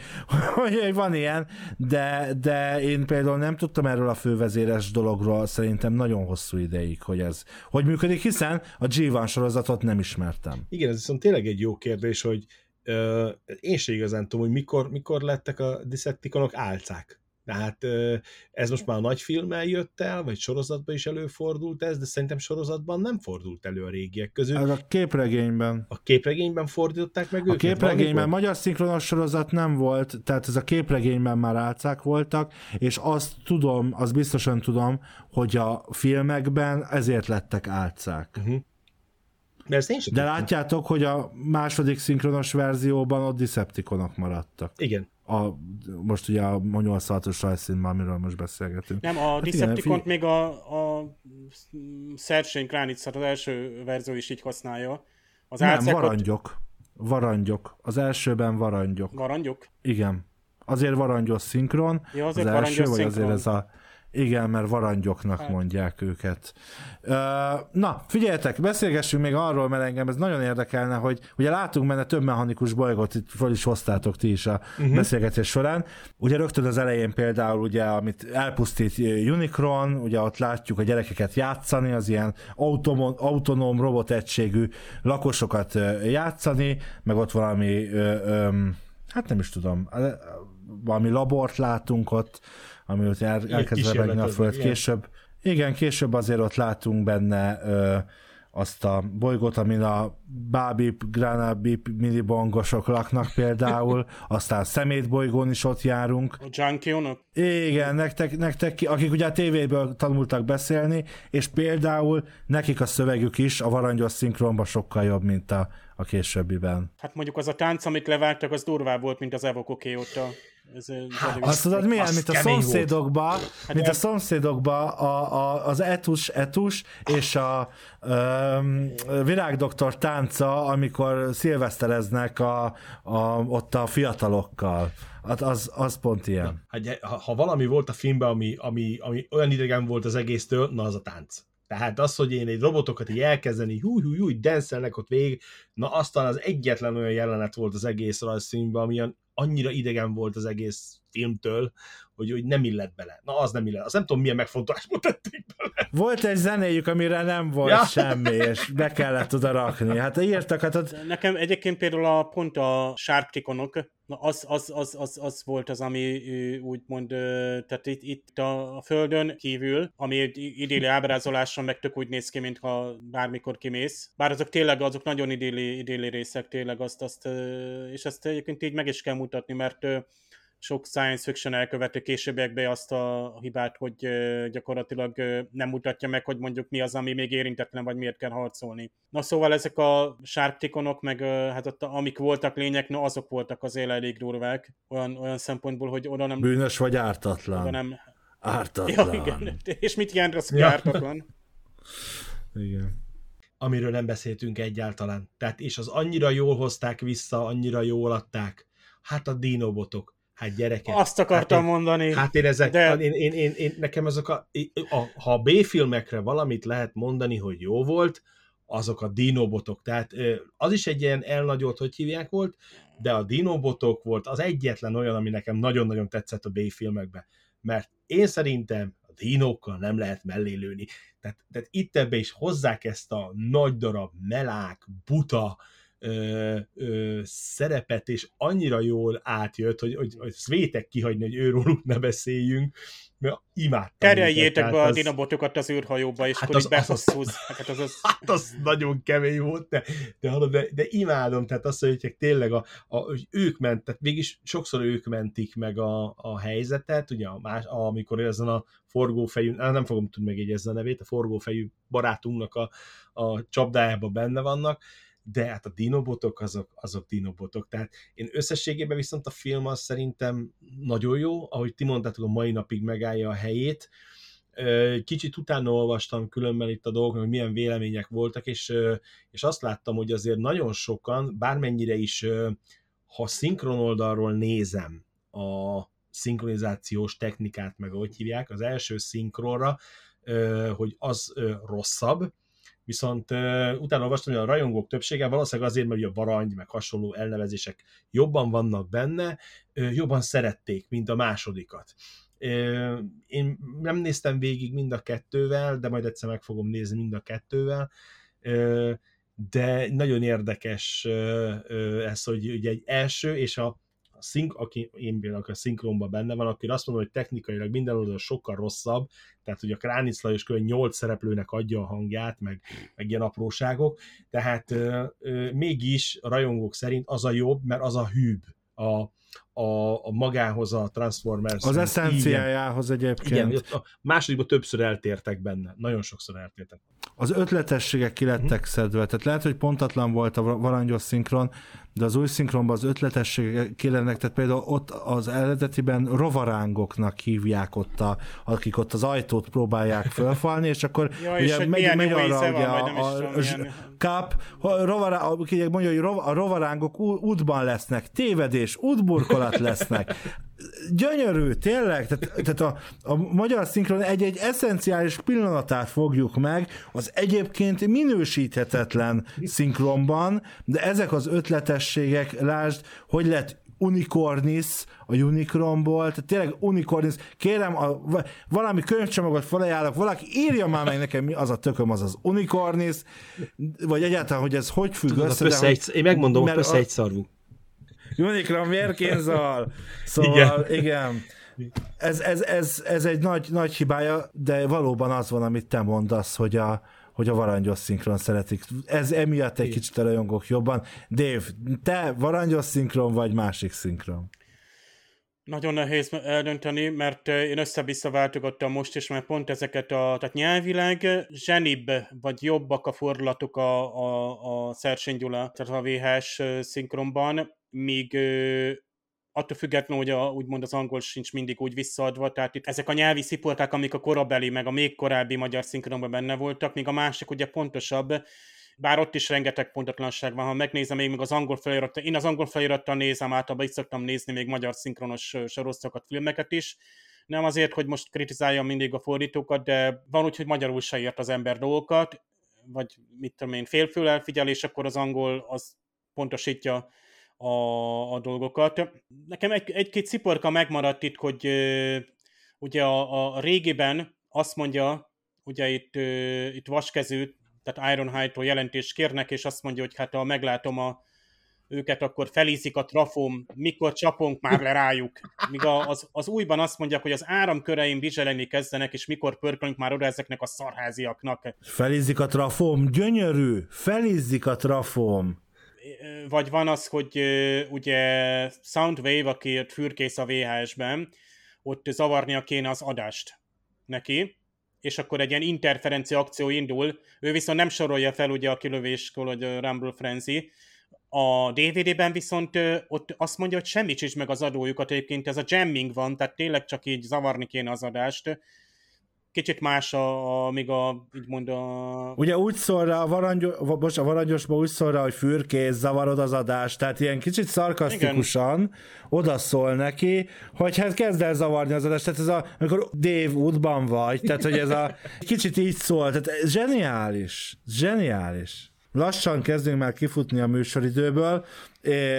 hogy van ilyen, de, de én például nem tudtam erről a fővezéres dologról szerintem nagyon hosszú ideig, hogy ez hogy működik, hiszen a G1 sorozatot nem ismertem. Igen, ez viszont tényleg egy jó kérdés, hogy én sem igazán tudom, hogy mikor, mikor lettek a Decepticonok álcák. Tehát ez most már a nagy filmmel jött el, vagy sorozatban is előfordult ez, de szerintem sorozatban nem fordult elő a régiek közül. Ez a képregényben. A képregényben fordították meg a őket? A képregényben valamikor? magyar szinkronos sorozat nem volt, tehát ez a képregényben már álcák voltak, és azt tudom, azt biztosan tudom, hogy a filmekben ezért lettek álcák. Uh-huh. De, ezt én De látjátok, hogy a második szinkronos verzióban ott Decepticonok maradtak. Igen a, most ugye a 86-os rajzszínben, amiről most beszélgetünk. Nem, a hát decepticon még a, a Szersény Kránicát az első verzió is így használja. Az Nem, álcákot... varangyok. Varangyok. Az elsőben varangyok. Varangyok? Igen. Azért varangyos szinkron. Ja, azért az első, vagy szinkron. azért ez a igen, mert varangyoknak hát. mondják őket. Na, figyeljetek, beszélgessünk még arról, mert engem ez nagyon érdekelne, hogy ugye látunk benne több mechanikus bolygót, itt fel is hoztátok ti is a uh-huh. beszélgetés során. Ugye rögtön az elején például, ugye, amit elpusztít Unicron, ugye ott látjuk a gyerekeket játszani, az ilyen automon, autonóm robotegységű lakosokat játszani, meg ott valami, hát nem is tudom, valami labort látunk ott, ami ott el, elkezd rebegni a föld. Később, igen, később azért ott látunk benne ö, azt a bolygót, amin a Bábip, Granabip minibongosok laknak például, aztán szemétbolygón is ott járunk. A junkie Igen, nektek, nektek, akik ugye a tévéből tanultak beszélni, és például nekik a szövegük is a varangyos szinkronban sokkal jobb, mint a, a későbbiben. Hát mondjuk az a tánc, amit levágtak, az durvább volt, mint az Evokoké óta. Ez, hát, azt tudod milyen, mint a szomszédokba, hát mint a szomszédokba a, a, az etus, etus és a um, virágdoktor tánca, amikor szilvesztereznek a, a, ott a fiatalokkal. Hát az, az pont ilyen. Hát, ha, ha valami volt a filmben, ami, ami, ami olyan idegen volt az egésztől, na az a tánc. Tehát az, hogy én egy robotokat így elkezdeni, húj, húj, húj, denszelnek ott végig, na aztán az egyetlen olyan jelenet volt az egész rajzszínben, ami annyira idegen volt az egész filmtől, hogy, hogy nem illett bele. Na, az nem illett. Azt nem tudom, milyen megfontolásból tették bele. Volt egy zenéjük, amire nem volt ja. semmi, és be kellett oda rakni. Hát írtak, hát ott... Nekem egyébként például a, pont a sárptikonok, na az, az, az, az, az, volt az, ami úgymond, tehát itt, itt a, Földön kívül, ami idéli ábrázoláson meg tök úgy néz ki, mintha bármikor kimész. Bár azok tényleg, azok nagyon idéli, idéli részek, tényleg azt, azt, és ezt egyébként így meg is kell mutatni, mert sok science fiction elkövető későbbiekben azt a hibát, hogy gyakorlatilag nem mutatja meg, hogy mondjuk mi az, ami még érintetlen, vagy miért kell harcolni. Na szóval ezek a sárptikonok, meg hát ott, amik voltak lények, no azok voltak az elég durvák, olyan, olyan szempontból, hogy oda nem... Bűnös vagy ártatlan? Oda nem... Ártatlan. Ja, igen. És mit jelent az, hogy ja. ártatlan? igen. amiről nem beszéltünk egyáltalán. Tehát, és az annyira jól hozták vissza, annyira jól adták. Hát a dinobotok. Hát gyerekek. Azt akartam hát én, mondani. Hát én ezek, de- én, én, én, én, nekem azok a, a, ha a B-filmekre valamit lehet mondani, hogy jó volt, azok a dinobotok. Tehát az is egy ilyen elnagyolt, hogy hívják volt, de a dinobotok volt az egyetlen olyan, ami nekem nagyon-nagyon tetszett a B-filmekben. Mert én szerintem a dinókkal nem lehet mellé lőni. Tehát, tehát itt ebbe is hozzák ezt a nagy darab, melák, buta, ö, ö, szerepet, és annyira jól átjött, hogy, hogy, hogy szvétek kihagyni, hogy őróluk ne beszéljünk, mert imádtam. Terjeljétek őket, be tehát a az- dinobotokat az űrhajóba, és Hát akkor az- így az- az-. Hát az, az, Hát az nagyon kemény volt, de, de, de, de imádom, tehát azt hogy tényleg, a, a, hogy ők ment, tehát végig sokszor ők mentik meg a, a helyzetet, ugye a más, amikor ezen a forgófejű, nem fogom tudni megjegyezni a nevét, a forgófejű barátunknak a, a csapdájában benne vannak, de hát a dinobotok azok, azok dinobotok. Tehát én összességében viszont a film az szerintem nagyon jó, ahogy ti mondtátok, a mai napig megállja a helyét. Kicsit utána olvastam különben itt a dolgoknak, hogy milyen vélemények voltak, és, és azt láttam, hogy azért nagyon sokan, bármennyire is, ha szinkron oldalról nézem a szinkronizációs technikát, meg ahogy hívják, az első szinkronra, hogy az rosszabb, viszont uh, utána olvastam, hogy a rajongók többsége valószínűleg azért, mert ugye a varangy, meg hasonló elnevezések jobban vannak benne, uh, jobban szerették, mint a másodikat. Uh, én nem néztem végig mind a kettővel, de majd egyszer meg fogom nézni mind a kettővel, uh, de nagyon érdekes ez, hogy ugye egy első, és a szink, aki én például a szinkronban benne van, akkor azt mondom, hogy technikailag minden oldalon sokkal rosszabb, tehát hogy a Kránic Lajos kb. 8 szereplőnek adja a hangját, meg, meg ilyen apróságok, tehát ö, mégis a rajongók szerint az a jobb, mert az a hűbb a, a, a magához, a Transformers. Az eszenciájához egyébként. Igen, a másodikban többször eltértek benne, nagyon sokszor eltértek. Az ötletességek ki lettek szedve, tehát lehet, hogy pontatlan volt a varangyos szinkron, de az új szinkronban az ötletességek ki lennek, tehát például ott az eredetiben rovarángoknak hívják ott, a, akik ott az ajtót próbálják fölfalni, és akkor Ja, és hogy milyen jó íze van, is tudom, a, milyen- kap, rovará, mondja, hogy a rovarángok útban lesznek, tévedés, útburkolat lesznek. Gyönyörű, tényleg, tehát, tehát a, a magyar szinkron egy-egy eszenciális pillanatát fogjuk meg az egyébként minősíthetetlen szinkronban, de ezek az ötletességek, lásd, hogy lett Unicornis a Unicronból, tehát tényleg Unicornis, kérem, a, va- valami könyvcsomagot felajánlok, valaki írja már meg nekem, mi az a tököm, az az Unicornis, vagy egyáltalán, hogy ez hogy függ Tudod, össze. de pösze hogy- én megmondom, mert a- egy szarvú. Unicron Mérkénzal. Szóval, igen. igen. Ez, ez, ez, ez egy nagy, nagy hibája, de valóban az van, amit te mondasz, hogy a, hogy a varangyos szinkron szeretik. Ez emiatt egy kicsit a rajongók jobban. Dave, te varangyos szinkron vagy másik szinkron? Nagyon nehéz eldönteni, mert eh, én össze-vissza váltogattam most is, mert pont ezeket a, tehát nyelvileg zsenibb, vagy jobbak a fordulatok a, a, a Szersény Gyula, tehát a VHS szinkronban, míg attól függetlenül, hogy a, úgymond az angol sincs mindig úgy visszaadva, tehát itt ezek a nyelvi sziporták, amik a korabeli, meg a még korábbi magyar szinkronban benne voltak, míg a másik ugye pontosabb, bár ott is rengeteg pontatlanság van, ha megnézem még, még az angol felirattal, én az angol felirattal nézem, általában így szoktam nézni még magyar szinkronos ö, sorozatokat, filmeket is, nem azért, hogy most kritizáljam mindig a fordítókat, de van úgy, hogy magyarul se ért az ember dolgokat, vagy mit tudom én, félfől elfigyel, és akkor az angol az pontosítja a, a dolgokat. Nekem egy, egy-két sziporka megmaradt itt, hogy ugye a, a régiben azt mondja, ugye itt, itt vaskezű, tehát Ironhide-tól jelentést kérnek, és azt mondja, hogy hát ha meglátom a, őket, akkor felízik a trafóm, mikor csapunk már le rájuk. Míg a, az, az újban azt mondják, hogy az áramköreim vizseleni kezdenek, és mikor pörkölünk már oda ezeknek a szarháziaknak. Felizzik a trafóm, gyönyörű, felizzik a trafóm. Vagy van az, hogy ugye Soundwave, aki ott fürkész a VHS-ben, ott zavarnia kéne az adást neki, és akkor egy ilyen interferencia akció indul, ő viszont nem sorolja fel ugye a kilövéskor, hogy a Rumble Frenzy, a DVD-ben viszont ott azt mondja, hogy semmit is meg az adójukat, egyébként ez a jamming van, tehát tényleg csak így zavarni kéne az adást. Kicsit más a, a még a, így mond a... Ugye úgy szól rá, a, varangyos, most a varangyosban úgy szól rá, hogy fürkész, zavarod az adást, tehát ilyen kicsit szarkasztikusan Igen. oda szól neki, hogy hát kezd el zavarni az adást, tehát ez a, amikor Dave útban vagy, tehát hogy ez a kicsit így szól, tehát zseniális, zseniális. Lassan kezdünk már kifutni a műsoridőből,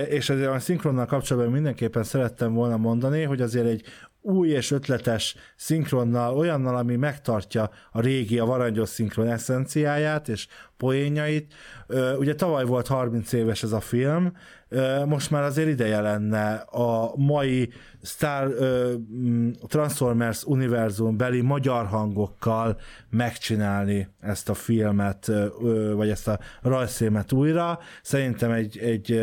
és azért a szinkronnal kapcsolatban mindenképpen szerettem volna mondani, hogy azért egy új és ötletes szinkronnal, olyannal, ami megtartja a régi, a varangyos szinkron eszenciáját és poénjait. Ugye tavaly volt 30 éves ez a film, most már azért ideje lenne a mai Star Transformers univerzum beli magyar hangokkal megcsinálni ezt a filmet, vagy ezt a rajzfilmet újra. Szerintem egy, egy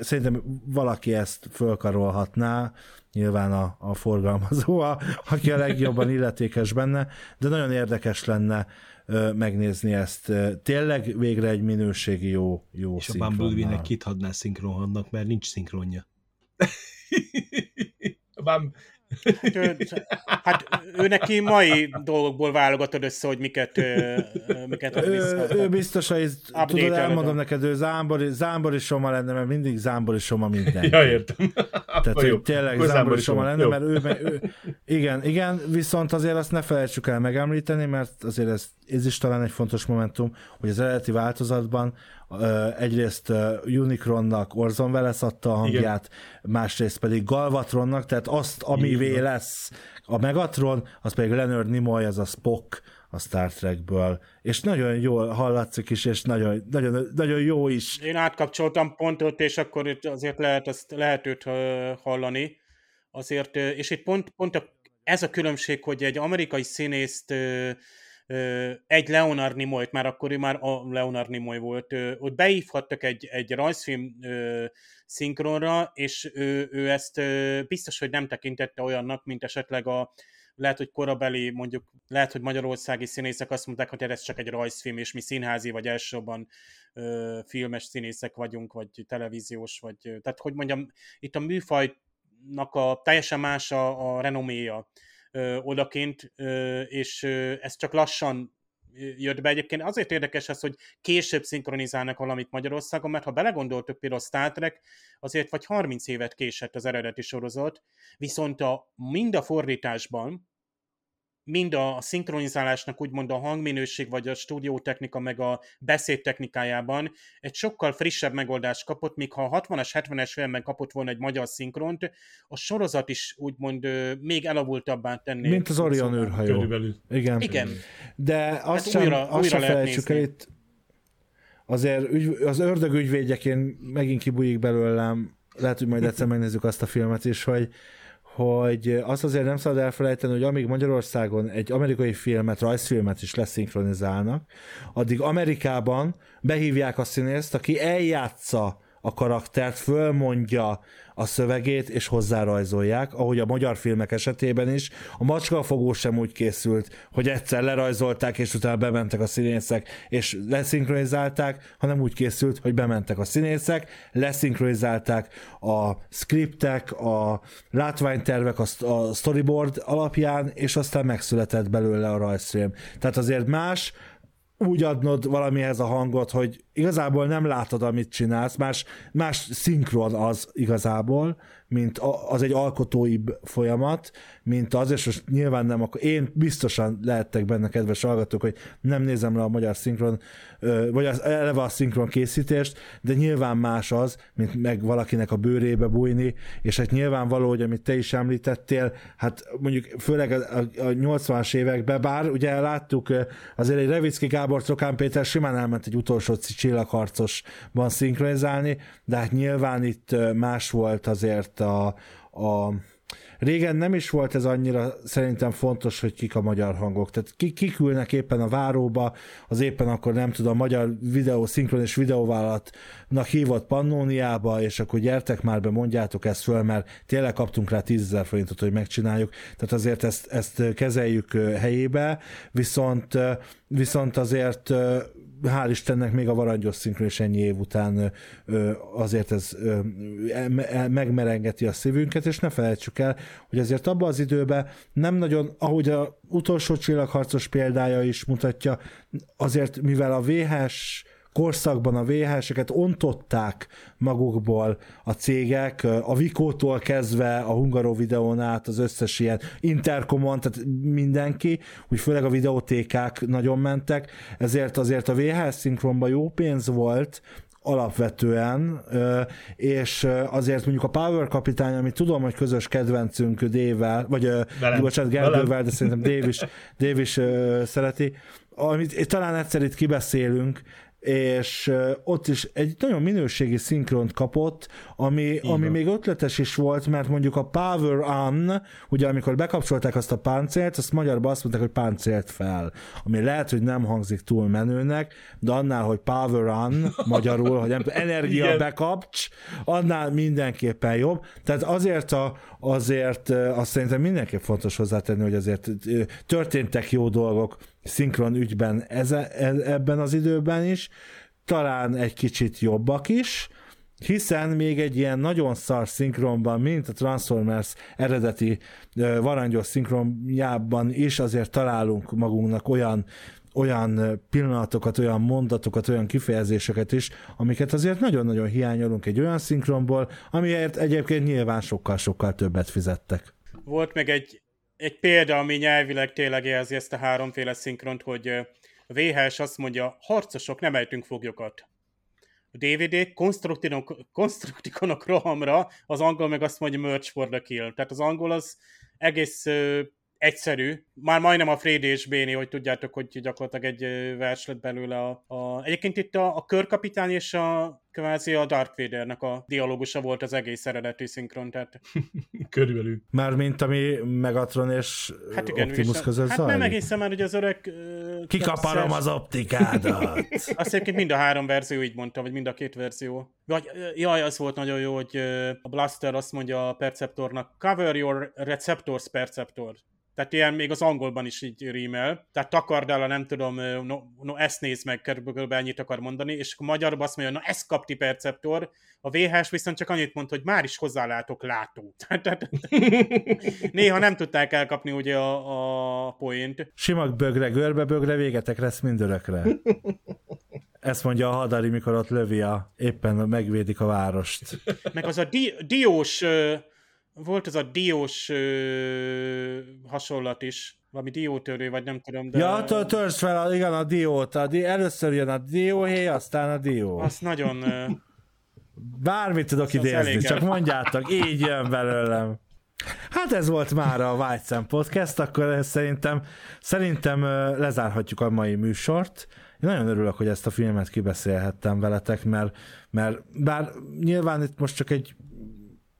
szerintem valaki ezt fölkarolhatná, nyilván a, a forgalmazó, a, aki a legjobban illetékes benne, de nagyon érdekes lenne ö, megnézni ezt. Tényleg végre egy minőségi jó, jó És a Bumblebee-nek kit hadná szinkronhannak, mert nincs szinkronja. a. Hát ő, hát neki mai dolgokból válogatod össze, hogy miket, miket ad vissza. Ő, ő biztos, hogy tudod, elmondom neked, ő zámbori, zámbori soma lenne, mert mindig zámbori soma minden. Ja, értem. Tehát, hogy tényleg zámbori soma lenne, mert ő, ő, igen, igen, viszont azért azt ne felejtsük el megemlíteni, mert azért ez, ez is talán egy fontos momentum, hogy az eredeti változatban egyrészt Unicronnak Orson Welles adta a hangját, Igen. másrészt pedig Galvatronnak, tehát azt, amivé Igen. lesz a Megatron, az pedig Leonard Nimoy, az a Spock a Star Trekből, és nagyon jól hallatszik is, és nagyon, nagyon, nagyon jó is. Én átkapcsoltam pontot, és akkor azért lehet, azt, lehet őt hallani, azért, és itt pont, pont a, ez a különbség, hogy egy amerikai színészt egy Leonard Nimoy-t, már akkor már a Leonard Nimoy volt, ott beívhattak egy, egy rajzfilm szinkronra, és ő, ő ezt biztos, hogy nem tekintette olyannak, mint esetleg a, lehet, hogy korabeli, mondjuk, lehet, hogy magyarországi színészek azt mondták, hogy ez csak egy rajzfilm, és mi színházi, vagy elsősorban ö, filmes színészek vagyunk, vagy televíziós, vagy, tehát hogy mondjam, itt a műfajnak a teljesen más a, a renoméja ö, odakint, ö, és ez csak lassan jött be. Egyébként azért érdekes ez, hogy később szinkronizálnak valamit Magyarországon, mert ha belegondoltok például a Star Trek, azért vagy 30 évet késett az eredeti sorozat, viszont a, mind a fordításban, mind a szinkronizálásnak úgymond a hangminőség, vagy a stúdiótechnika, meg a beszédtechnikájában egy sokkal frissebb megoldást kapott, míg ha a 60-as, 70-es filmben kapott volna egy magyar szinkront, a sorozat is úgymond még elavultabbá tenné. Mint az Orion űrhajó. Körülbelül. Igen. Igen. De azt hát sem, újra, azt újra sem felejtsük el itt, azért ügy, az ördög ügyvédjeként megint kibújik belőlem, lehet, hogy majd egyszer megnézzük azt a filmet is, hogy hogy azt azért nem szabad elfelejteni, hogy amíg Magyarországon egy amerikai filmet, rajzfilmet is leszinkronizálnak, addig Amerikában behívják a színészt, aki eljátsza a karaktert, fölmondja a szövegét, és hozzárajzolják, ahogy a magyar filmek esetében is. A macskafogó sem úgy készült, hogy egyszer lerajzolták, és utána bementek a színészek, és leszinkronizálták, hanem úgy készült, hogy bementek a színészek, leszinkronizálták a skriptek, a látványtervek, a storyboard alapján, és aztán megszületett belőle a rajzfilm. Tehát azért más, úgy adnod valamihez a hangot, hogy igazából nem látod, amit csinálsz, más, más szinkron az igazából, mint az egy alkotói folyamat, mint az, és most nyilván nem, akkor én biztosan lehettek benne kedves hallgatók, hogy nem nézem le a magyar szinkron, vagy az, eleve a szinkron készítést, de nyilván más az, mint meg valakinek a bőrébe bújni, és hát nyilvánvaló, hogy amit te is említettél, hát mondjuk főleg a, a 80-as években, bár ugye láttuk azért egy Revicki Gábor Trokán Péter simán elment egy utolsó csillagharcosban szinkronizálni, de hát nyilván itt más volt azért a, a Régen nem is volt ez annyira szerintem fontos, hogy kik a magyar hangok. Tehát kik, kik ülnek éppen a váróba, az éppen akkor nem tudom, a magyar videó, szinkron és videóvállalatnak hívott Pannóniába, és akkor gyertek már be, mondjátok ezt föl, mert tényleg kaptunk rá 10 ezer forintot, hogy megcsináljuk. Tehát azért ezt, ezt kezeljük helyébe, viszont, viszont azért hál' Istennek még a varangyos szinkron is ennyi év után azért ez megmerengeti a szívünket, és ne felejtsük el, hogy azért abban az időben nem nagyon, ahogy a utolsó csillagharcos példája is mutatja, azért mivel a VHS korszakban a VHS-eket ontották magukból a cégek, a Vikótól kezdve a Hungaró videón át az összes ilyen interkomon, tehát mindenki, úgy főleg a videótékák nagyon mentek, ezért azért a VHS szinkronban jó pénz volt, alapvetően, és azért mondjuk a Power kapitány, amit tudom, hogy közös kedvencünk Dével, vagy Velem. bocsánat, Gergővel, de szerintem Dave is, Dave is szereti, amit talán egyszer itt kibeszélünk, és ott is egy nagyon minőségi szinkront kapott, ami, ami még ötletes is volt, mert mondjuk a Power On, ugye amikor bekapcsolták azt a páncélt, azt magyarban azt mondták, hogy páncélt fel, ami lehet, hogy nem hangzik túl menőnek, de annál, hogy Power On, magyarul, hogy nem energia Igen. bekapcs, annál mindenképpen jobb. Tehát azért a, azért azt szerintem mindenképp fontos hozzátenni, hogy azért történtek jó dolgok szinkron ügyben e, ebben az időben is, talán egy kicsit jobbak is, hiszen még egy ilyen nagyon szar szinkronban, mint a Transformers eredeti varangyos szinkronjában is azért találunk magunknak olyan olyan pillanatokat, olyan mondatokat, olyan kifejezéseket is, amiket azért nagyon-nagyon hiányolunk egy olyan szinkronból, amiért egyébként nyilván sokkal-sokkal többet fizettek. Volt meg egy egy példa, ami nyelvileg tényleg jelzi ezt a háromféle szinkront, hogy a VHS azt mondja, harcosok, nem ejtünk foglyokat. A DVD konstruktikonok rohamra, az angol meg azt mondja merch for the kill. Tehát az angol az egész egyszerű. Már majdnem a Freddy és Béni, hogy tudjátok, hogy gyakorlatilag egy vers lett belőle a, a... Egyébként itt a, a körkapitány és a kvázi a Darth Vadernek a dialógusa volt az egész eredeti szinkron, tehát... Körülbelül. mint ami Megatron és hát igen, Optimus között Hát nem egészen már, hogy az öreg... Uh, Kikaparom az optikádat! Azt egyébként mind a három verzió így mondta, vagy mind a két verzió. Vagy, jaj, az volt nagyon jó, hogy a Blaster azt mondja a Perceptornak, cover your receptors Perceptor. Tehát ilyen még az angolban is így rímel. Tehát takard el a nem tudom, no, no ezt nézd meg, körülbelül ennyit akar mondani, és akkor magyarban azt mondja, na ezt kapti perceptor, a VHS viszont csak annyit mond, hogy már is hozzálátok látó. Néha nem tudták elkapni ugye a, a poént. Simak bögre, görbe bögre, végetek lesz mindörökre. Ezt mondja a hadari, mikor ott lövi a, éppen megvédik a várost. Meg az a di- diós volt ez a diós ö, hasonlat is, valami diótörő, vagy nem tudom, de... Ja, törzs fel, igen, a diót. A di- először jön a dióhé, aztán a dió. Az nagyon... Ö... Bármit tudok idézni, csak mondjátok, így jön belőlem. Hát ez volt már a White Podcast, akkor szerintem, szerintem lezárhatjuk a mai műsort. Én nagyon örülök, hogy ezt a filmet kibeszélhettem veletek, mert, mert bár nyilván itt most csak egy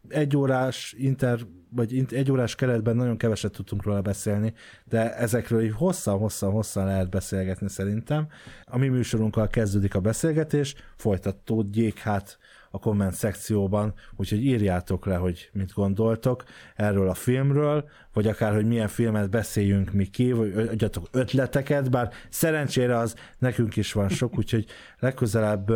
egy órás inter vagy egy órás keretben nagyon keveset tudtunk róla beszélni, de ezekről így hosszan-hosszan-hosszan lehet beszélgetni szerintem. A mi műsorunkkal kezdődik a beszélgetés, folytatódjék hát a komment szekcióban, úgyhogy írjátok le, hogy mit gondoltok erről a filmről, vagy akár, hogy milyen filmet beszéljünk mi ki, vagy adjatok ötleteket, bár szerencsére az nekünk is van sok, úgyhogy legközelebb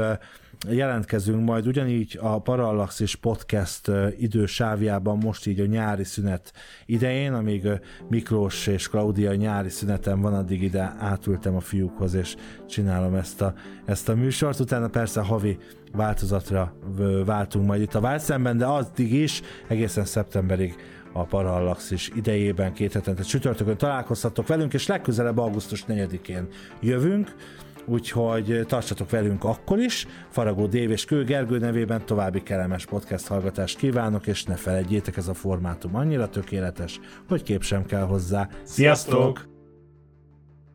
jelentkezünk majd ugyanígy a Parallaxis podcast idősávjában most így a nyári szünet idején, amíg Miklós és Klaudia nyári szüneten van, addig ide átültem a fiúkhoz, és csinálom ezt a, ezt a műsort. Utána persze havi változatra váltunk majd itt a Válszemben, de addig is egészen szeptemberig a Parallaxis idejében két hetente csütörtökön találkozhatok velünk, és legközelebb augusztus 4-én jövünk úgyhogy tartsatok velünk akkor is. Faragó Dév és Kő Gergő nevében további kellemes podcast hallgatást kívánok, és ne felejtjétek, ez a formátum annyira tökéletes, hogy kép sem kell hozzá. Sziasztok!